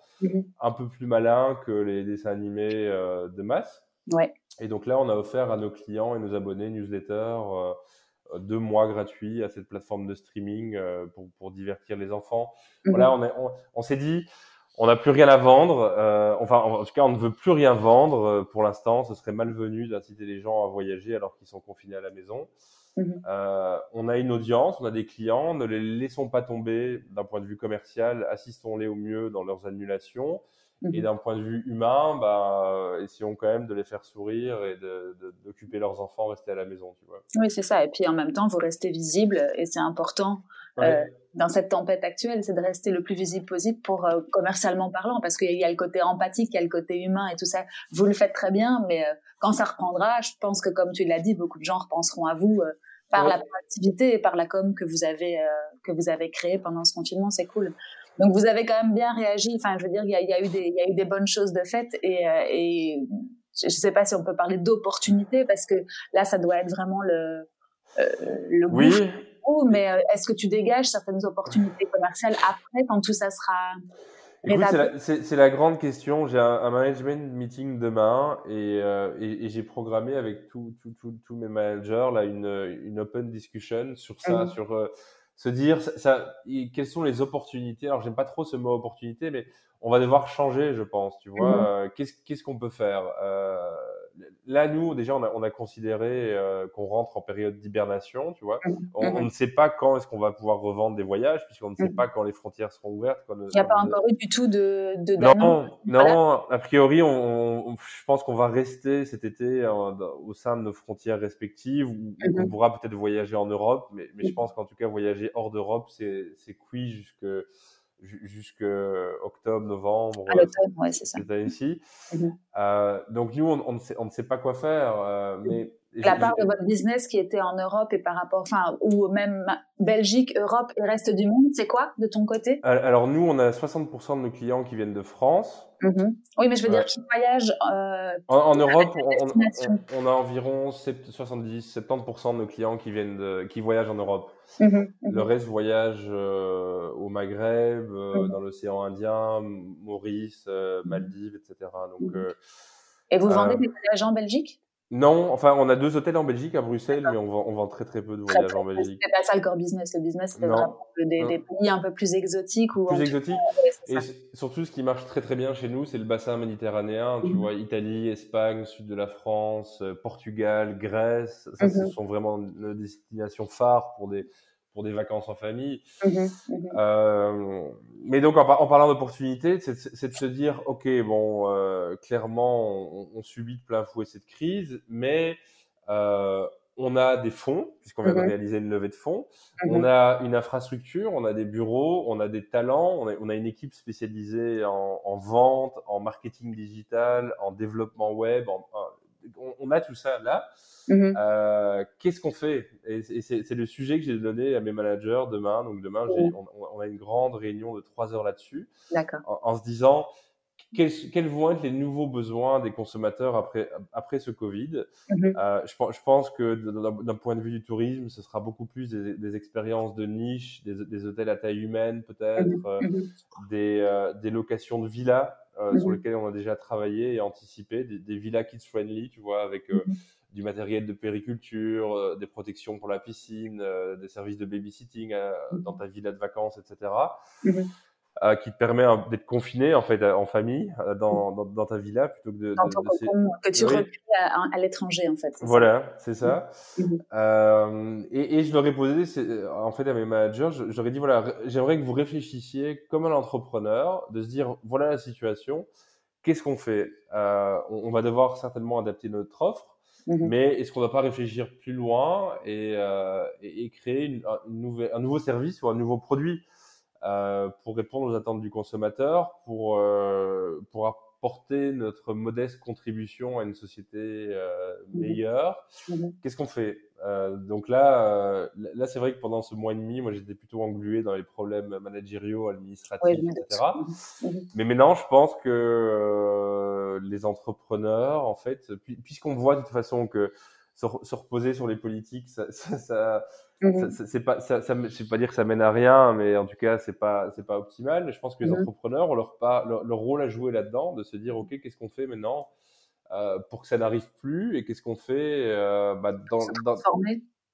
un peu plus malins que les dessins animés euh, de masse. Ouais. Et donc là, on a offert à nos clients et nos abonnés newsletters deux mois gratuits à cette plateforme de streaming pour, pour divertir les enfants. Mhm. Voilà, on, on, on s'est dit, on n'a plus rien à vendre. Euh, enfin, en tout cas, on ne veut plus rien vendre euh, pour l'instant. Ce serait malvenu d'inciter les gens à voyager alors qu'ils sont confinés à la maison. Mhm. Euh, on a une audience, on a des clients. Ne les laissons pas tomber d'un point de vue commercial. Assistons-les au mieux dans leurs annulations. Et mhm. d'un point de vue humain, bah, essayons quand même de les faire sourire et d'occuper leurs enfants, rester à la maison, tu vois. Oui, c'est ça. Et puis en même temps, vous restez visible et c'est important. Euh, dans cette tempête actuelle, c'est de rester le plus visible possible pour euh, commercialement parlant, parce qu'il y a le côté empathique, il y a le côté humain et tout ça. Vous le faites très bien, mais euh, quand ça reprendra, je pense que comme tu l'as dit, beaucoup de gens repenseront à vous par la proactivité et par la com que vous avez que vous avez créée pendant ce confinement. C'est cool. Donc vous avez quand même bien réagi. Enfin, je veux dire, il y a, il y a eu des il y a eu des bonnes choses de fait et, et je ne sais pas si on peut parler d'opportunité parce que là, ça doit être vraiment le le oui mais euh, est-ce que tu dégages certaines opportunités commerciales après, quand tout ça sera c'est la, grande question. J'ai un, management meeting demain et, euh, et, j'ai programmé avec tous mes managers là une, une open discussion sur ça, mmh. sur euh, se dire ça, quelles sont les opportunités? Alors j'aime pas trop ce mot opportunité, mais on va devoir changer, je pense. Tu vois, mmh. qu'est-ce qu'on peut faire? Là, nous, déjà, on a, on a considéré euh, qu'on rentre en période d'hibernation, tu vois. Mmh. On, mmh. ne sait pas quand est-ce qu'on va pouvoir revendre des voyages, puisqu'on ne sait mmh. pas quand les frontières seront ouvertes. Il n'y a pas encore eu du tout de, de Non, non. A priori, on, je pense qu'on va rester cet été au sein de nos frontières respectives, où on pourra peut-être voyager en Europe, mais, mais je pense qu'en tout cas, voyager hors d'Europe, c'est cuit jusque jusque octobre, novembre. À l'automne, ouais, c'est ça. Cette mhm. euh, donc nous, on, on, ne sait, on, ne sait, pas quoi faire, euh, mais la part de votre business qui était en Europe et par rapport, enfin, ou même Belgique, Europe et reste du monde, c'est quoi de ton côté? Alors nous, on a 60% de nos clients qui viennent de France. Mm-hmm. Oui, mais je veux dire qui voyagent. Euh, en, Europe, on, a environ 70-70% de nos clients qui viennent de, qui voyagent en Europe. Mm-hmm, mm-hmm. Le reste voyage euh, au Maghreb, euh, dans l'océan Indien, Maurice, Maldives, etc. Donc. et vous vendez des voyages en Belgique? Non, enfin, on a deux hôtels en Belgique, à Bruxelles, mais on vend, on vend très très peu de voyages en Belgique. C'est pas ça le core business. Le business, c'est vraiment des, des, pays un peu plus exotiques. Ou plus exotiques. et surtout, ce qui marche très très bien chez nous, c'est le bassin méditerranéen. Tu mhm. vois, Italie, Espagne, sud de la France, euh, Portugal, Grèce. Ça, ce mhm. sont vraiment nos destinations phares pour des pour des vacances en famille. Mmh mmh euh, mais donc, en, parlant d'opportunités, c'est de se dire, OK, bon, euh, clairement, on, subit de plein fouet cette crise, mais euh, on a des fonds, puisqu'on vient de mmh réaliser une levée de fonds, on a une infrastructure, on a des bureaux, on a des talents, on a, on a une équipe spécialisée en, en, vente, en marketing digital, en développement web, en, on, a tout ça là. Mhm. Euh, qu'est-ce qu'on fait? Et, c'est le sujet que j'ai donné à mes managers demain. Donc demain, on, a une grande réunion de trois heures là-dessus. En, en, se disant quels, vont être les nouveaux besoins des consommateurs après, après ce Covid? Mhm. euh, je, je, pense que d'un point de vue du tourisme, ce sera beaucoup plus des, expériences de niche, des, hôtels à taille humaine peut-être, mhm. euh, des, des locations de villas euh, sur mhm. lesquels on a déjà travaillé et anticipé, des, des villas kids friendly, tu vois, avec euh, mhm. du matériel de périculture, euh, des protections pour la piscine, des services de babysitting mhm. dans ta villa de vacances, etc. qui te permet d'être confiné en fait en famille dans, dans, dans, ta villa plutôt que de, dans ton que tu oui. à, l'étranger en fait. Voilà, c'est ça. Euh, et, et, je leur ai posé en fait à mes managers, je, je leur ai dit voilà, j'aimerais que vous réfléchissiez comme un entrepreneur, de se dire voilà la situation, qu'est-ce qu'on fait? Euh, on, va devoir certainement adapter notre offre. Mais est-ce qu'on ne va pas réfléchir plus loin et, euh, et, et créer une, une nouvelle, un nouveau service ou un nouveau produit? euh, pour répondre aux attentes du consommateur, pour, euh, pour apporter notre modeste contribution à une société euh, mhm. meilleure. Mhm. Qu'est-ce qu'on fait? Donc là, là c'est vrai que pendant ce mois et demi, moi j'étais plutôt englué dans les problèmes managériaux, administratifs, etc. Mhm. Mais maintenant, je pense que les entrepreneurs, en fait, puisqu'on voit de toute façon que se, reposer sur les politiques, ça, ça, Mmh c'est pas, ça, pas dire que ça mène à rien, mais en tout cas, c'est pas, c'est pas optimal. Je pense que les mmh entrepreneurs ont leur, pas, leur, rôle à jouer là-dedans, de se dire, ok, qu'est-ce qu'on fait maintenant euh, pour que ça n'arrive plus et qu'est-ce qu'on fait euh, bah, dans, dans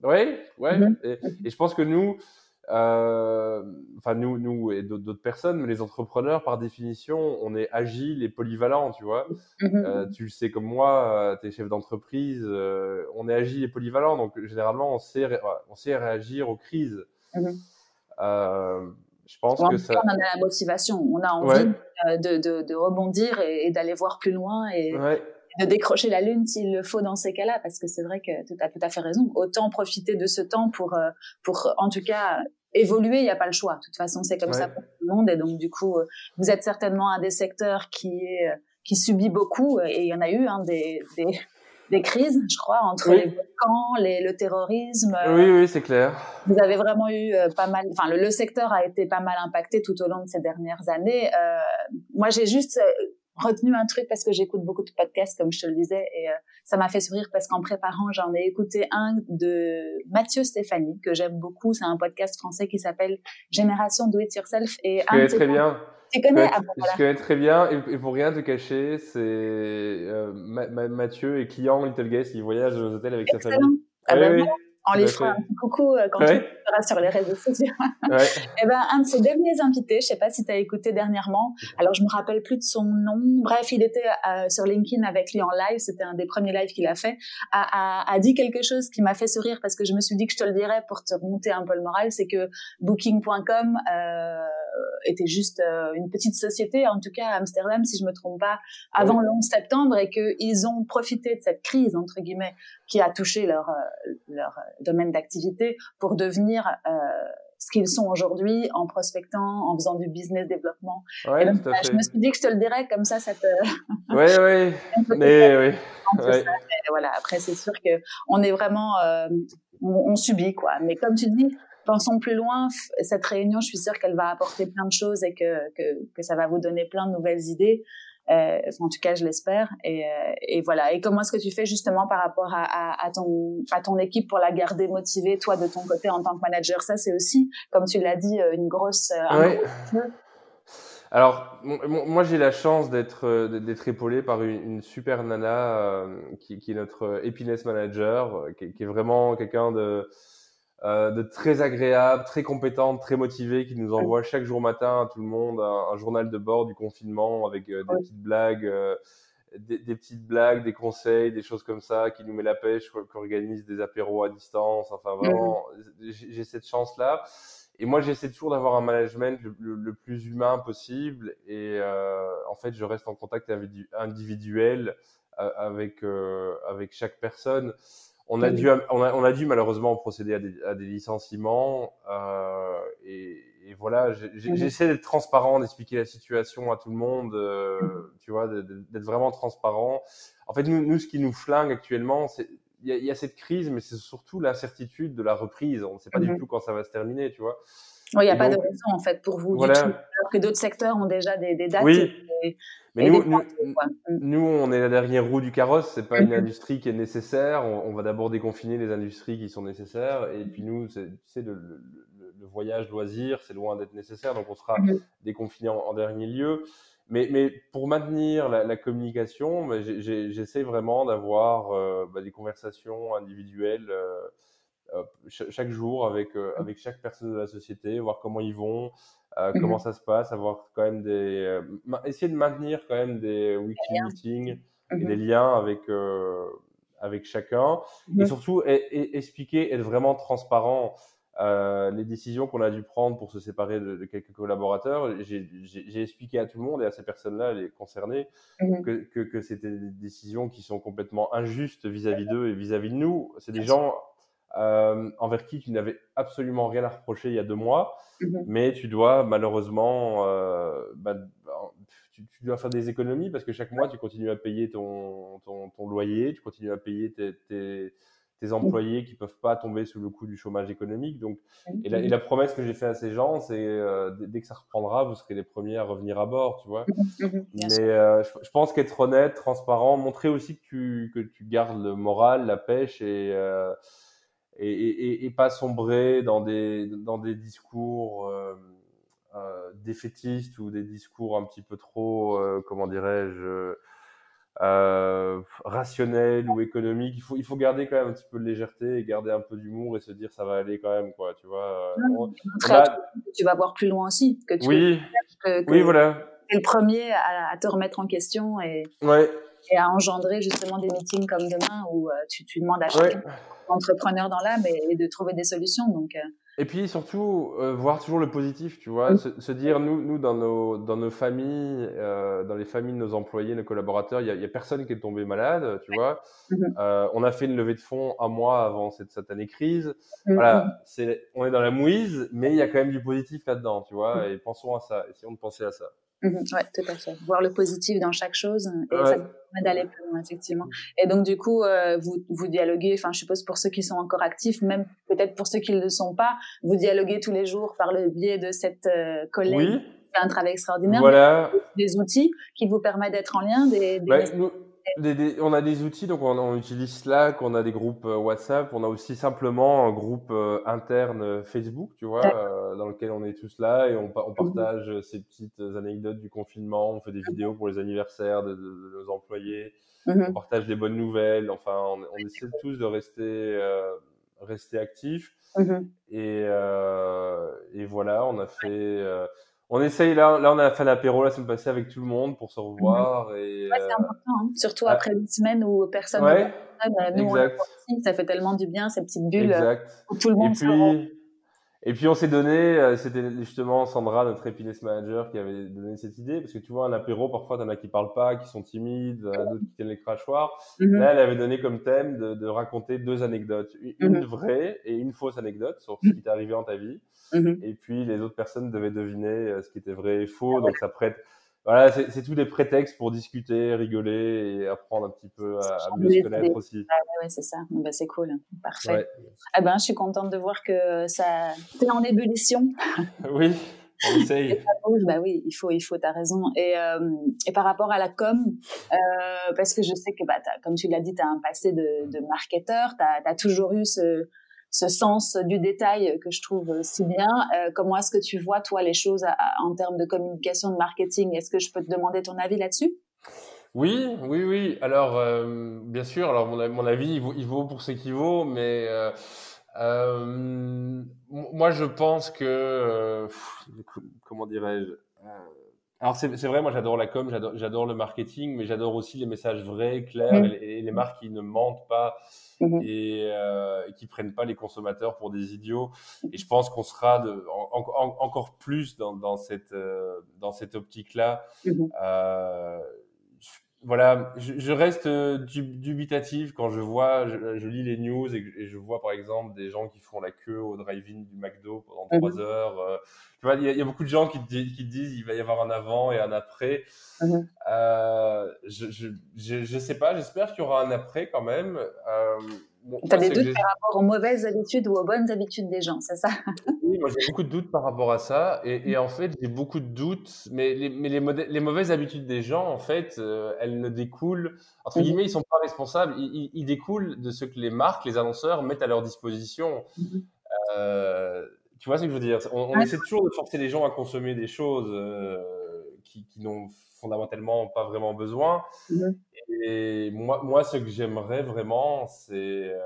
Oui, ouais. Mhm. et, je pense que nous, euh, enfin nous, nous et d'autres personnes, mais les entrepreneurs, par définition, on est agile et polyvalent, tu vois. Mhm. Euh, tu le sais comme moi, euh, tu es chef d'entreprise, on est agile et polyvalent, donc généralement on sait, on sait réagir aux crises. Mhm. je pense que ça... On a la motivation, on a envie de, de, de, rebondir et, d'aller voir plus loin et, de décrocher la lune s'il le faut dans ces cas-là, parce que c'est vrai que tu as tout à fait raison. Autant profiter de ce temps pour, euh, pour en tout cas, évoluer, il n'y a pas le choix. De toute façon, c'est comme ça pour tout le monde. Et donc, du coup, euh, vous êtes certainement un des secteurs qui est, euh, qui subit beaucoup, et il y en a eu hein, des, des, des, crises, je crois, entre les volcans, les, le terrorisme. Oui, oui, c'est clair. Vous avez vraiment eu pas mal, enfin, le, le, secteur a été pas mal impacté tout au long de ces dernières années. Euh, moi, j'ai juste retenu un truc parce que j'écoute beaucoup de podcasts, comme je te le disais, et euh, ça m'a fait sourire parce qu'en préparant, j'en ai écouté un de Mathieu Stéphanie, que j'aime beaucoup. C'est un podcast français qui s'appelle Génération Do It Yourself. Et je connais très bien. Tu connais? Je, ah, connais très bien, et, pour rien te cacher, c'est euh, Mathieu est client Little Guest, il voyage aux hôtels avec sa famille. Ah, bah oui, on lui fera un petit coucou euh, quand tu seras sur les réseaux sociaux. Ouais. et [LAUGHS] eh ben, un de ses derniers invités, je sais pas si tu as écouté dernièrement, alors je me rappelle plus de son nom, bref, il était euh, sur LinkedIn avec lui en live, c'était un des premiers lives qu'il a fait, a, a, a, dit quelque chose qui m'a fait sourire parce que je me suis dit que je te le dirais pour te remonter un peu le moral, c'est que Booking.com euh, était juste euh, une petite société, en tout cas à Amsterdam, si je me trompe pas, avant le 11 septembre, et qu'ils ont profité de cette crise, entre guillemets, qui a touché leur, euh, leur domaine d'activité pour devenir euh, ce qu'ils sont aujourd'hui en prospectant, en faisant du business développement. Ouais, tout à fait. Je me suis dit que je te le dirais comme ça, ça te. [LAUGHS] [LAUGHS] Oui, oui. mais oui. voilà. Après, c'est sûr que on est vraiment, on, on, subit quoi. Mais comme tu dis, pensons plus loin. Cette réunion, je suis sûre qu'elle va apporter plein de choses et que, que, que, ça va vous donner plein de nouvelles idées. Euh, en tout cas, je l'espère. Et, euh, et, voilà. Et comment est-ce que tu fais justement par rapport à, à, à, ton, à ton équipe pour la garder motivée, toi de ton côté en tant que manager? Ça, c'est aussi, comme tu l'as dit, euh, une grosse. Alors, moi, j'ai la chance d'être d'être épaulé par une, une super nana qui, qui, est notre happiness manager, qui, qui est vraiment quelqu'un de euh, de très agréable, très compétente, très motivée, qui nous envoie chaque jour matin à tout le monde un, journal de bord du confinement avec euh, des petites blagues, euh, des, petites blagues, des conseils, des choses comme ça, qui nous met la pêche, qui organise des apéros à distance. Enfin, vraiment, j'ai cette chance-là. Et moi, j'essaie toujours d'avoir un management le, plus humain possible. Et en fait, je reste en contact individuel avec avec chaque personne. On a, dû, on, a, on a dû malheureusement procéder à des, à des licenciements euh, et, et, voilà, mhm. j'essaie d'être transparent, d'expliquer la situation à tout le monde, euh, mhm. tu vois, d'être vraiment transparent. En fait, nous, nous, ce qui nous flingue actuellement, c'est il y, y, a cette crise, mais c'est surtout l'incertitude de la reprise. On ne sait pas du mhm. tout quand ça va se terminer, tu vois. Oui, il n'y a pas de raison en fait pour vous voilà. du tout, alors que d'autres secteurs ont déjà des, des dates. Oui. mais nous, nous, mm. nous, on est la dernière roue du carrosse. C'est pas une mm-hmm. industrie qui est nécessaire. On, on, va d'abord déconfiner les industries qui sont nécessaires. Et puis nous, sais, le, le, le, voyage loisir, c'est loin d'être nécessaire. Donc on sera mm-hmm. déconfiné en, en, dernier lieu. Mais, mais pour maintenir la, la communication, j'essaie vraiment d'avoir euh, bah, des conversations individuelles. Euh, chaque jour avec, euh, avec chaque personne de la société, voir comment ils vont, euh, comment mhm. ça se passe, avoir quand même des, essayer de maintenir quand même des weekly meetings et mhm. des liens avec, avec chacun et surtout expliquer, être vraiment transparent. Euh, les décisions qu'on a dû prendre pour se séparer de, de quelques collaborateurs, j'ai expliqué à tout le monde et à ces personnes-là, les concernées, que, que, que c'était des décisions qui sont complètement injustes vis-à-vis d'eux et vis-à-vis -vis de nous. C'est des gens euh, envers qui tu n'avais absolument rien à reprocher il y a deux mois, mhm. mais tu dois malheureusement, euh, bah, tu, tu, dois faire des économies parce que chaque mois tu continues à payer ton, ton, ton loyer, tu continues à payer tes, tes, tes mhm. employés qui peuvent pas tomber sous le coup du chômage économique. Donc, et la, et la promesse que j'ai fait à ces gens, c'est euh, dès que ça reprendra, vous serez les premiers à revenir à bord, tu vois. Mhm. Mais je, je, pense qu'être honnête, transparent, montrer aussi que tu, que tu gardes le moral, la pêche et et, et, et, pas sombrer dans des, dans des discours euh, euh, défaitistes ou des discours un petit peu trop, euh, comment dirais-je, euh, rationnel ou économique. Il faut, il faut garder quand même un petit peu de légèreté et garder un peu d'humour et se dire ça va aller quand même, quoi. Tu vois. Tu vas voir plus loin aussi. Que tu oui. oui, voilà. Tu es le premier à, te remettre en question et, ouais. et à engendrer justement des meetings comme demain où tu, tu demandes à chaque entrepreneur dans l'âme et, de trouver des solutions. Donc, et puis surtout, euh, voir toujours le positif, tu vois, se, dire, nous, nous dans, nos, dans nos familles, euh, dans les familles de nos employés, nos collaborateurs, il n'y a, a, personne qui est tombé malade, tu vois. Mhm. Euh, on a fait une levée de fonds un mois avant cette satanée crise. Mhm. Voilà, c'est, on est dans la mouise, mais il y a quand même du positif là-dedans, tu vois, mhm. et pensons à ça, essayons de penser à ça. Oui, tout à fait. Voir le positif dans chaque chose, et ça permet d'aller plus loin, effectivement. Et donc, du coup, vous, vous dialoguez, enfin, je suppose pour ceux qui sont encore actifs, même peut-être pour ceux qui ne le sont pas, vous dialoguez tous les jours par le biais de cette euh, collègue oui. qui fait un travail extraordinaire. Voilà. Des outils qui vous permettent d'être en lien. Des, on a des outils, donc on, utilise Slack, on a des groupes euh, WhatsApp, on a aussi simplement un groupe euh, interne Facebook, tu vois, dans lequel on est tous là et on, on mhm. partage ces petites anecdotes du confinement, on fait des vidéos pour les anniversaires de, nos employés, mhm. on partage des bonnes nouvelles, enfin, on, essaie tous de rester rester actif. Mhm. Et, euh, et, voilà, on a fait. On essaye là, là on a fait l'apéro la semaine passée avec tout le monde pour se revoir. Mhm. et, ouais, c'est euh, important, hein. surtout après une semaine où personne ouais, nous, exact. ça fait tellement du bien ces petites bulles exact. où tout le monde et puis, et puis on s'est donné, euh, c'était justement Sandra, notre happiness manager, qui avait donné cette idée, parce que tu vois, un apéro, parfois, t'en as qui parlent pas, qui sont timides, euh, d'autres qui tiennent les crachoirs. Mhm. Là, elle avait donné comme thème de, de raconter deux anecdotes, une mhm. vraie et une fausse anecdote sur ce qui t'est arrivé dans ta vie. Mhm. Et puis les autres personnes devaient deviner euh, ce qui était vrai et faux, donc ça prête voilà, c'est tous des prétextes pour discuter, rigoler et apprendre un petit peu à, mieux se connaître aussi. Ah, ouais, c'est ça. Bah, c'est cool. Parfait. Eh ben, je suis contente de voir que ça est en ébullition. [LAUGHS] oui. On essaye. bah oui, il faut, il faut, t'as raison. Et, euh, et par rapport à la com, euh, parce que je sais que, bah, comme tu l'as dit, tu as un passé de, de marketeur, tu as, toujours eu ce, ce sens du détail que je trouve si bien. Euh, comment est-ce que tu vois, toi, les choses en termes de communication, de marketing? Est-ce que je peux te demander ton avis là-dessus? Oui, oui, oui. Alors, euh, bien sûr, alors mon, mon avis, il vaut, pour ce qu'il vaut, mais euh, euh moi, je pense que, euh, comment dirais-je alors c'est vrai, moi j'adore la com, j'adore le marketing, mais j'adore aussi les messages vrais, clairs, mmh. et, les marques qui ne mentent pas mmh et, euh, et, qui prennent pas les consommateurs pour des idiots. Et je pense qu'on sera de, encore plus dans, dans cette euh, dans cette optique-là. Mmh euh, voilà, je, reste euh, dubitatif quand je vois, je, lis les news et, je vois par exemple des gens qui font la queue au drive-in du McDo pendant mhm. trois heures. Euh, tu vois, il y, a beaucoup de gens qui, qui disent il va y avoir un avant et un après. Mhm. Euh, je, je, je, sais pas, j'espère qu'il y aura un après quand même. Euh, tu as des doutes par rapport aux mauvaises habitudes ou aux bonnes habitudes des gens, c'est ça? Oui, moi j'ai beaucoup de doutes par rapport à ça. Et, et en fait, j'ai beaucoup de doutes, mais, les, mais les, les, mauvaises habitudes des gens, en fait, euh, elles ne découlent, entre guillemets, ils sont pas responsables, ils, ils, découlent de ce que les marques, les annonceurs mettent à leur disposition. Mhm. euh, tu vois ce que je veux dire? On, essaie toujours de forcer les gens à consommer des choses euh, qui, qui n'ont fondamentalement pas vraiment besoin. Mhm. Et moi, moi, ce que j'aimerais vraiment, c'est euh,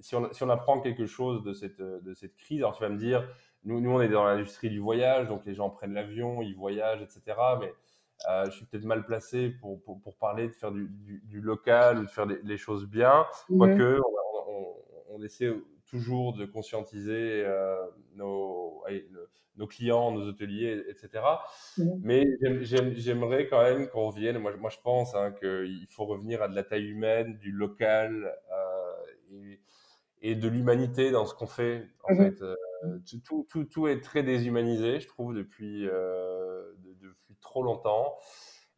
si, on, si on apprend quelque chose de cette, de cette crise, alors tu vas me dire, nous, nous on est dans l'industrie du voyage, donc les gens prennent l'avion, ils voyagent, etc. Mais euh, je suis peut-être mal placé pour, pour, pour, parler de faire du, du, local ou de faire les, choses bien, mhm. quoique on, on, on, essaie toujours de conscientiser euh, nos, nos clients, nos hôteliers, etc. Mhm. Mais j'aimerais quand même qu'on revienne. Moi, moi, je pense hein, qu'il faut revenir à de la taille humaine, du local euh, et, et, de l'humanité dans ce qu'on fait. En mhm. fait, euh, tout, tout, tout, est très déshumanisé, je trouve, depuis, depuis trop longtemps.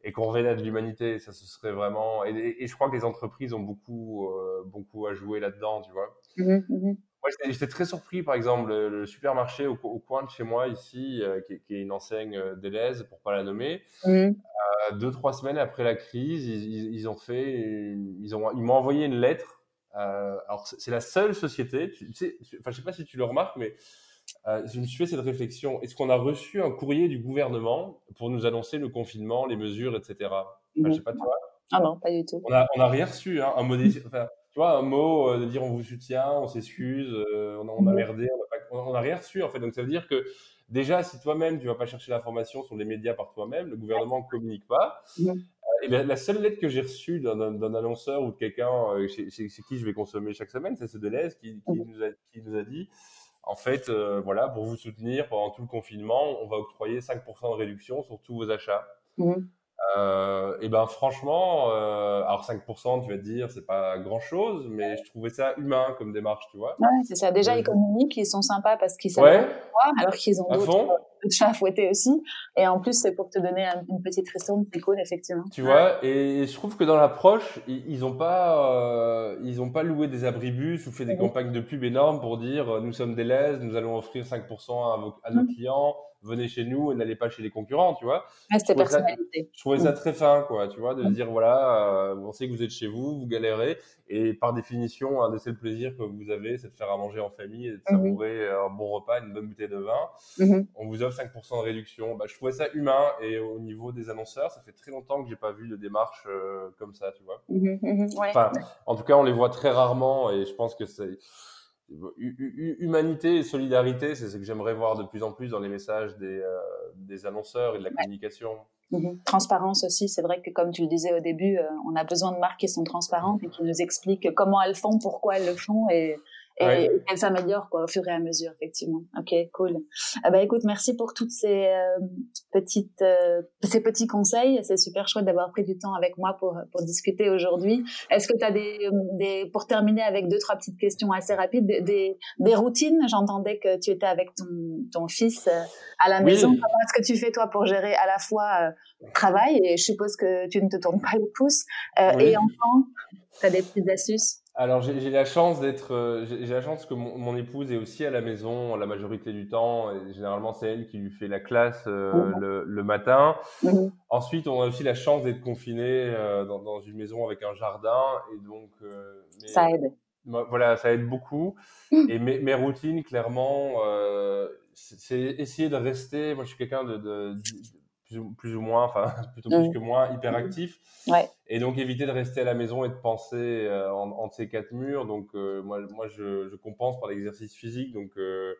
Et qu'on revienne à de l'humanité, ça ce serait vraiment. Et, et, je crois que les entreprises ont beaucoup, euh, beaucoup à jouer là-dedans, tu vois. Mmh moi, j'étais très surpris, par exemple, le, supermarché au, coin de chez moi, ici, euh, qui, qui, est une enseigne euh, d'Élèse, pour pas la nommer. Mmh. Euh, deux, trois semaines après la crise, ils, ils, ont fait, ils ont, ils m'ont envoyé une lettre. Euh, alors, c'est la seule société, tu sais, enfin, je sais pas si tu le remarques, mais je me suis fait cette réflexion. Est-ce qu'on a reçu un courrier du gouvernement pour nous annoncer le confinement, les mesures, etc. Enfin, je sais pas toi. Ah non, pas du tout. On n'a rien reçu, hein, un mot, enfin, tu vois, un mot de dire on vous soutient, on s'excuse, on, a, on a merdé, on n'a rien reçu en fait. Donc ça veut dire que déjà, si toi-même tu vas pas chercher l'information sur les médias par toi-même, le gouvernement ne communique pas. Et la, seule lettre que j'ai reçue d'un annonceur ou de quelqu'un chez, qui je vais consommer chaque semaine, c'est ce Deleuze qui, qui, nous a, qui nous a dit en fait, euh, voilà, pour vous soutenir pendant tout le confinement, on va octroyer 5% de réduction sur tous vos achats. Mmh. Euh, et ben franchement, euh, alors 5%, tu vas te dire, c'est pas grand chose, mais je trouvais ça humain comme démarche, tu vois. Ouais, c'est ça. Déjà, ils communiquent, ils sont sympas parce qu'ils savent ouais. alors qu'ils ont d'autres [LAUGHS] chats à fouetter aussi. Et en plus, c'est pour te donner une petite ristourne, c'est cool, effectivement. Tu vois, et je trouve que dans l'approche, ils ont pas, ils ont pas loué des abribus ou fait des campagnes de pub énormes pour dire, nous sommes des nous allons offrir 5% à, vos, à nos mmh. clients venez chez nous et n'allez pas chez les concurrents, tu vois. c'était personnalité. je trouvais ça très fin, quoi, tu vois, de mm. dire voilà, euh, on sait que vous êtes chez vous, vous galérez, et par définition, un des seuls plaisirs que vous avez, c'est de faire à manger en famille et de mm-hmm. savourer un bon repas, une bonne bouteille de vin. Mm-hmm. On vous offre 5% de réduction. Bah, je trouvais ça humain, et au niveau des annonceurs, ça fait très longtemps que j'ai pas vu de démarche euh, comme ça, tu vois. Mm-hmm. Enfin, en tout cas, on les voit très rarement, et je pense que c'est humanité et solidarité, c'est ce que j'aimerais voir de plus en plus dans les messages des, euh, des annonceurs et de la communication. Mhm. Transparence aussi, c'est vrai que comme tu le disais au début, euh, on a besoin de marques qui sont transparentes et qui nous expliquent comment elles font, pourquoi elles le font et, et qu'elle s'améliore quoi au fur et à mesure effectivement. Ok, cool. Ah bah écoute, merci pour toutes ces euh, petites euh, ces petits conseils. C'est super chouette d'avoir pris du temps avec moi pour pour discuter aujourd'hui. Est-ce que tu as des des pour terminer avec deux trois petites questions assez rapides des des, routines? J'entendais que tu étais avec ton ton fils euh, à la maison. Comment est-ce que tu fais toi pour gérer à la fois travail et je suppose que tu ne te tournes pas les pouces et enfant Tu as des petites astuces? Alors j'ai la chance d'être, euh, j'ai la chance que mon, épouse est aussi à la maison la majorité du temps. Et généralement c'est elle qui lui fait la classe euh, mmh. le, matin. Mmh. Ensuite on a aussi la chance d'être confiné euh, dans, une maison avec un jardin et donc ça aide. Voilà, ça aide beaucoup. Mmh. Et mes, mes, routines clairement, c'est essayer de rester. Moi je suis quelqu'un de plus ou, moins, enfin [LAUGHS] plutôt plus mm. que moins, hyperactif. Ouais. Et donc éviter de rester à la maison et de penser euh, en, entre ces quatre murs. Donc euh, moi, moi je, je, compense par l'exercice physique, donc euh,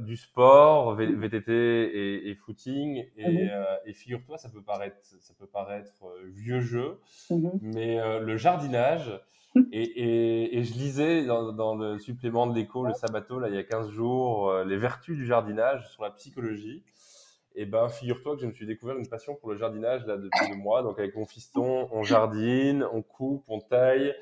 du sport, VTT et, et footing. Et, mm-hmm. et figure-toi, ça peut paraître, ça peut paraître vieux jeu, mm-hmm. mais le jardinage. [LAUGHS] Et, et, et, je lisais dans, dans le supplément de l'écho, le sabato, là, il y a 15 jours, les vertus du jardinage sur la psychologie. Et ben, figure-toi que je me suis découvert une passion pour le jardinage là depuis deux mois. Donc avec mon fiston, on jardine, on coupe, on taille.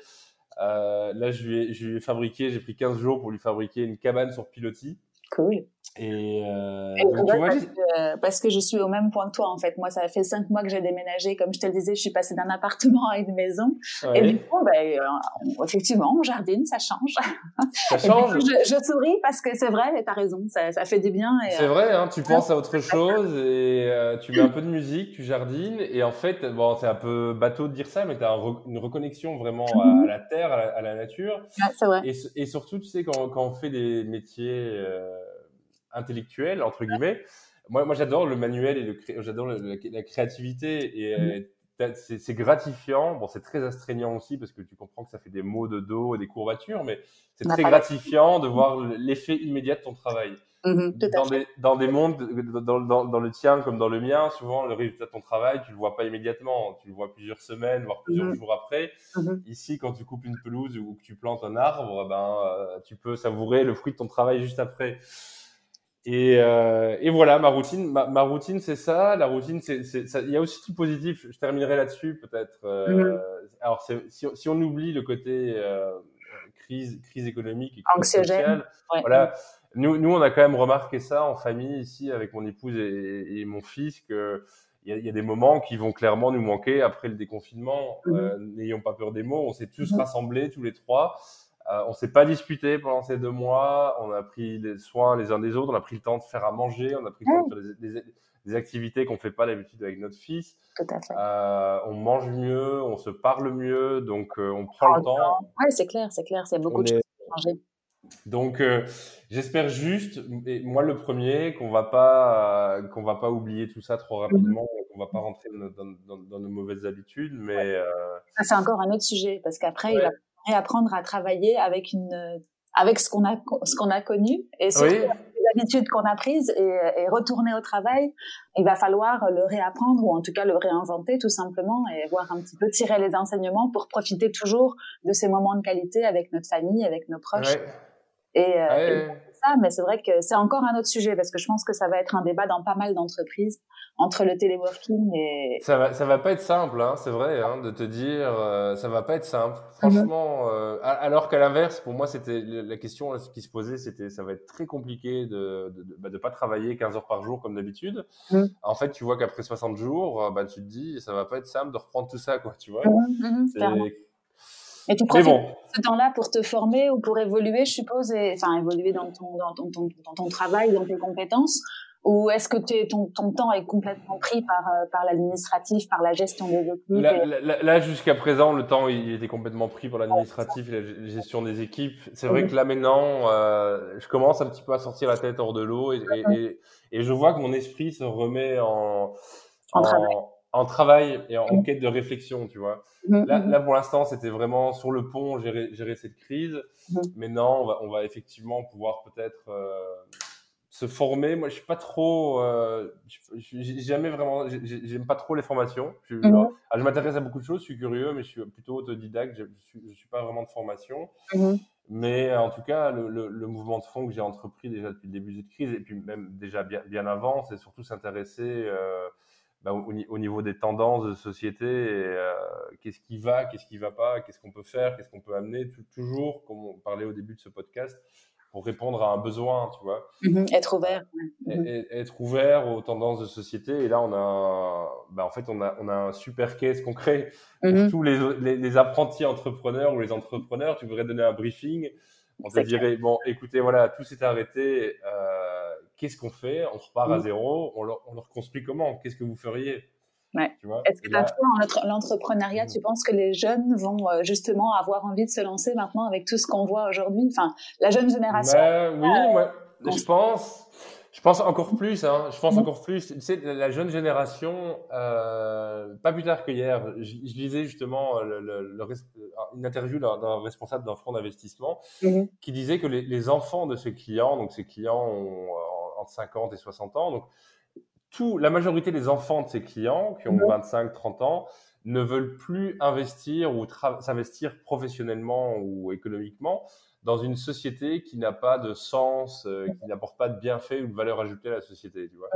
Euh, là, je lui, ai, je lui ai fabriqué, j'ai pris 15 jours pour lui fabriquer une cabane sur pilotis. Cool. Et, euh, parce, que, je suis au même point que toi en fait. Moi, ça fait cinq mois que j'ai déménagé. Comme je te le disais, je suis passée d'un appartement à une maison. Et du coup, ben, euh, effectivement, on jardine, ça change. Ça change. je, je, souris parce que c'est vrai, tu as raison, ça, ça, fait du bien. C'est euh, vrai, hein, tu penses à autre [LAUGHS] chose et euh, tu mets un peu de musique, tu jardines. Et en fait, bon, c'est un peu bateau de dire ça, mais tu as une reconnexion vraiment à, la terre, à la, nature. c'est vrai. Et, et, surtout, tu sais, quand, quand on fait des métiers intellectuel entre guillemets. Moi, moi j'adore le manuel et le j'adore la créativité et euh, c'est gratifiant. Bon, c'est très astreignant aussi parce que tu comprends que ça fait des maux de dos et des courbatures, mais c'est très gratifiant de voir l'effet immédiat de ton travail. Mmh dans, des, dans des mondes, dans, dans, dans, le tien comme dans le mien, souvent le résultat de ton travail, tu le vois pas immédiatement, tu le vois plusieurs semaines, voire plusieurs mmh jours après. Mmh Ici, quand tu coupes une pelouse ou que tu plantes un arbre, ben, euh, tu peux savourer le fruit de ton travail juste après. Et, euh, et, voilà, ma routine, ma, ma routine, c'est ça. La routine, c'est, il y a aussi du positif. Je terminerai là-dessus, peut-être. Euh, mhm. Alors, si, si, on oublie le côté euh, crise, crise économique et crise sociale, voilà. Nous, nous, on a quand même remarqué ça en famille ici avec mon épouse et, et mon fils que il y, a, y, a, des moments qui vont clairement nous manquer après le déconfinement. Euh, n'ayons pas peur des mots. On s'est tous mhm. rassemblés tous les trois. Euh, on s'est pas disputé pendant ces deux mois. On a pris les soins les uns des autres. On a pris le temps de faire à manger. On a pris le temps de faire des, des, activités qu'on fait pas d'habitude avec notre fils. Tout à fait. Euh, on mange mieux, on se parle mieux, donc euh, on prend le temps. Ouais, c'est clair, c'est clair. C'est beaucoup de choses à manger. Donc, euh, j'espère juste, et moi le premier, qu'on va pas qu'on va pas oublier tout ça trop rapidement, qu'on on va pas rentrer dans, nos mauvaises habitudes, mais ça c'est encore un autre sujet parce qu'après il va réapprendre à travailler avec une avec ce qu'on a ce qu'on a connu et surtout les habitudes qu'on a prises et, retourner au travail. Il va falloir le réapprendre ou en tout cas le réinventer tout simplement et voir un petit peu tirer les enseignements pour profiter toujours de ces moments de qualité avec notre famille avec nos proches. Et, euh, ça mais c'est vrai que c'est encore un autre sujet parce que je pense que ça va être un débat dans pas mal d'entreprises entre le téléworking et ça va ça va pas être simple hein, c'est vrai hein, de te dire euh, ça va pas être simple. Franchement euh, alors qu'à l'inverse pour moi c'était la question qui se posait c'était ça va être très compliqué de de, bah, de, pas travailler 15 heures par jour comme d'habitude. Mmh. en fait tu vois qu'après 60 jours euh, bah tu te dis ça va pas être simple de reprendre tout ça quoi tu vois. Mmh, mmh, et tu profites bon. ce temps-là pour te former ou pour évoluer, je suppose, et, enfin évoluer dans ton, dans, ton, dans ton travail, dans tes compétences, ou est-ce que ton, ton, temps est complètement pris par, euh, par l'administratif, par la gestion des équipes Là, jusqu'à présent, le temps il était complètement pris par l'administratif et la gestion des équipes. C'est vrai que là maintenant, euh, je commence un petit peu à sortir la tête hors de l'eau et, et, et, je vois que mon esprit se remet en, en, travail. en travail et en, quête de réflexion, tu vois. Là, mmh. là, pour l'instant, c'était vraiment sur le pont gérer, gérer cette crise. Maintenant, on va, on va effectivement pouvoir peut-être euh, se former. Moi, je suis pas trop, euh, j'ai jamais vraiment, j'aime pas trop les formations. Je, mhm. je m'intéresse à beaucoup de choses, je suis curieux, mais je suis plutôt autodidacte. Je, suis, je suis pas vraiment de formation. Mhm. Mais en tout cas, le, le, mouvement de fond que j'ai entrepris déjà depuis le début de cette crise, et puis même déjà bien, bien avant, c'est surtout s'intéresser euh, bah, au, au, niveau des tendances de société. Euh, qu'est-ce qui va, qu'est-ce qui va pas, qu'est-ce qu'on peut faire, qu'est-ce qu'on peut amener. toujours, comme on parlait au début de ce podcast, pour répondre à un besoin, tu vois. Mm-hmm. être ouvert. Mm-hmm. être ouvert aux tendances de société. Et là, on a, bah, en fait, on a, on a un super case concret pour mm-hmm. tous les, les, apprentis entrepreneurs ou les entrepreneurs. Tu voudrais donner un briefing. On te dirait, bon, écoutez, voilà, tout s'est arrêté. Euh, Qu'est-ce qu'on fait? On repart à zéro. On on le reconstruit comment? Qu'est-ce que vous feriez? Est-ce que toi, l'entrepreneuriat, tu penses que les jeunes vont euh, justement avoir envie de se lancer maintenant avec tout ce qu'on voit aujourd'hui? Enfin, la jeune génération. Ben oui, euh, je pense. Je pense encore plus, hein. je pense mm-hmm. encore plus. Tu sais, la jeune génération, euh, pas plus tard que hier, je, lisais justement le, une interview d'un responsable d'un fonds d'investissement mm-hmm. qui disait que les, les, enfants de ses clients, donc ses clients ont entre 50 et 60 ans, donc tout, la majorité des enfants de ses clients qui ont 25, 30 ans ne veulent plus investir ou s'investir professionnellement ou économiquement dans une société qui n'a pas de sens, euh, qui n'apporte pas de bienfaits ou de valeur ajoutée à la société. Tu vois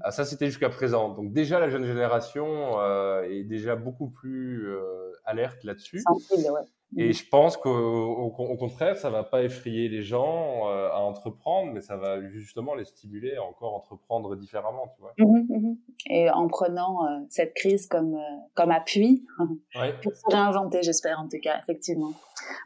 ah, ça, c'était jusqu'à présent. Donc déjà, la jeune génération euh, est déjà beaucoup plus euh, alerte là-dessus. Et je pense qu'au contraire, ça va pas effrayer les gens euh, à entreprendre, mais ça va justement les stimuler à encore entreprendre différemment, tu vois. Mmh mmh Et en prenant euh, cette crise comme euh, comme appui [LAUGHS] pour se réinventer, j'espère en tout cas, effectivement.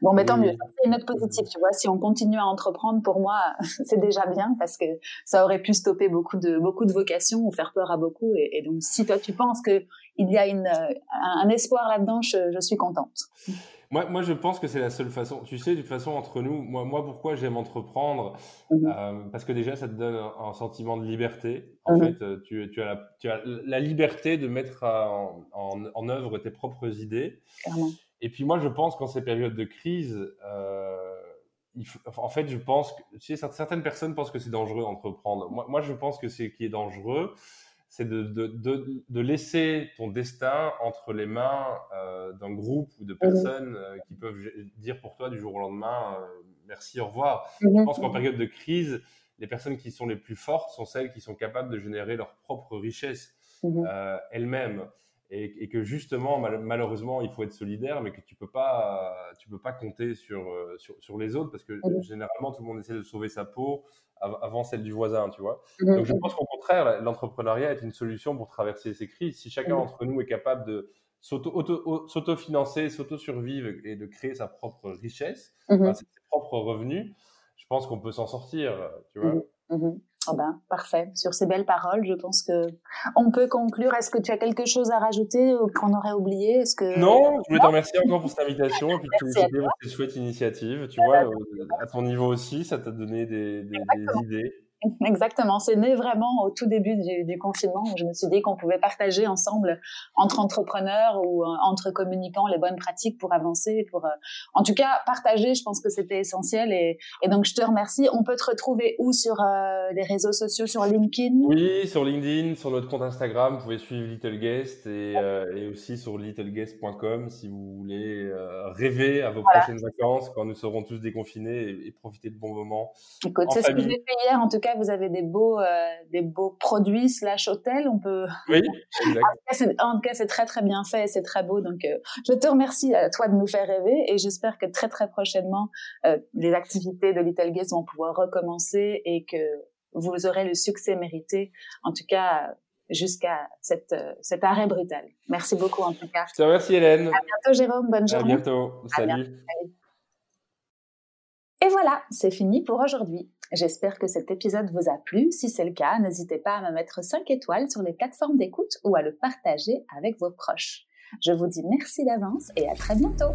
Bon, mais tant mieux. C'est une note positive, tu vois. Si on continue à entreprendre, pour moi, [LAUGHS] c'est déjà bien parce que ça aurait pu stopper beaucoup de beaucoup de vocations ou faire peur à beaucoup. Et, et donc, si toi tu penses que il y a une un espoir là-dedans, je, je suis contente. Moi, moi, je pense que c'est la seule façon. Tu sais, de toute façon, entre nous, moi, moi pourquoi j'aime entreprendre mhm. euh, Parce que déjà, ça te donne un, sentiment de liberté. En mhm. fait, euh, tu, tu, as la, tu, as la, liberté de mettre en, en, en, œuvre tes propres idées. Et puis moi, je pense qu'en ces périodes de crise, euh, il faut, en fait, je pense que tu sais, certaines personnes pensent que c'est dangereux d'entreprendre. Moi, moi, je pense que c'est qui est dangereux, c'est de, de, de, de, laisser ton destin entre les mains euh, d'un groupe ou de personnes euh, qui peuvent dire pour toi du jour au lendemain euh, merci, au revoir. Je pense qu'en période de crise, les personnes qui sont les plus fortes sont celles qui sont capables de générer leur propre richesse euh, elles-mêmes. Et, et, que justement, malheureusement, il faut être solidaire, mais que tu peux pas, tu peux pas compter sur, sur, sur les autres parce que généralement, tout le monde essaie de sauver sa peau avant celle du voisin, tu vois. Mmh, Donc je pense qu'au contraire, l'entrepreneuriat est une solution pour traverser ces crises. Si chacun mmh. d'entre nous est capable de s'auto-financer, s'auto-survivre et de créer sa propre richesse, ses propres revenus, je pense qu'on peut s'en sortir, tu vois. Oh ben, parfait. Sur ces belles paroles, je pense que on peut conclure. Est-ce que tu as quelque chose à rajouter ou qu'on aurait oublié? Est-ce que non Je voulais te remercier encore pour cette invitation et puis féliciter pour cette chouette initiative. Tu vois, à ton niveau aussi, ça t'a donné des, des, des idées. [LAUGHS] Exactement, c'est né vraiment au tout début du, confinement où je me suis dit qu'on pouvait partager ensemble entre entrepreneurs ou euh, entre communicants les bonnes pratiques pour avancer, pour euh, en tout cas partager. Je pense que c'était essentiel et, donc je te remercie. On peut te retrouver où sur euh, les réseaux sociaux, sur LinkedIn? Oui, sur LinkedIn, sur notre compte Instagram, vous pouvez suivre Little Guest et, et aussi sur littleguest.com si vous voulez rêver à vos prochaines vacances quand nous serons tous déconfinés et, profiter de bons moments. Écoute, c'est ce que j'ai fait hier en tout cas vous avez des beaux, euh, des beaux produits slash hôtels. On peut. Oui, [LAUGHS] en tout cas, c'est très très bien fait, c'est très beau. Donc, euh, je te remercie à toi de nous faire rêver et j'espère que très très prochainement, euh, les activités de Little Guest vont pouvoir recommencer et que vous aurez le succès mérité. En tout cas, jusqu'à cette, cet arrêt brutal. Merci beaucoup en tout cas. Je te remercie Hélène. À bientôt Jérôme, bonne journée. À bientôt. Salut. Et voilà, c'est fini pour aujourd'hui. J'espère que cet épisode vous a plu. Si c'est le cas, n'hésitez pas à me mettre 5 étoiles sur les plateformes d'écoute ou à le partager avec vos proches. Je vous dis merci d'avance et à très bientôt.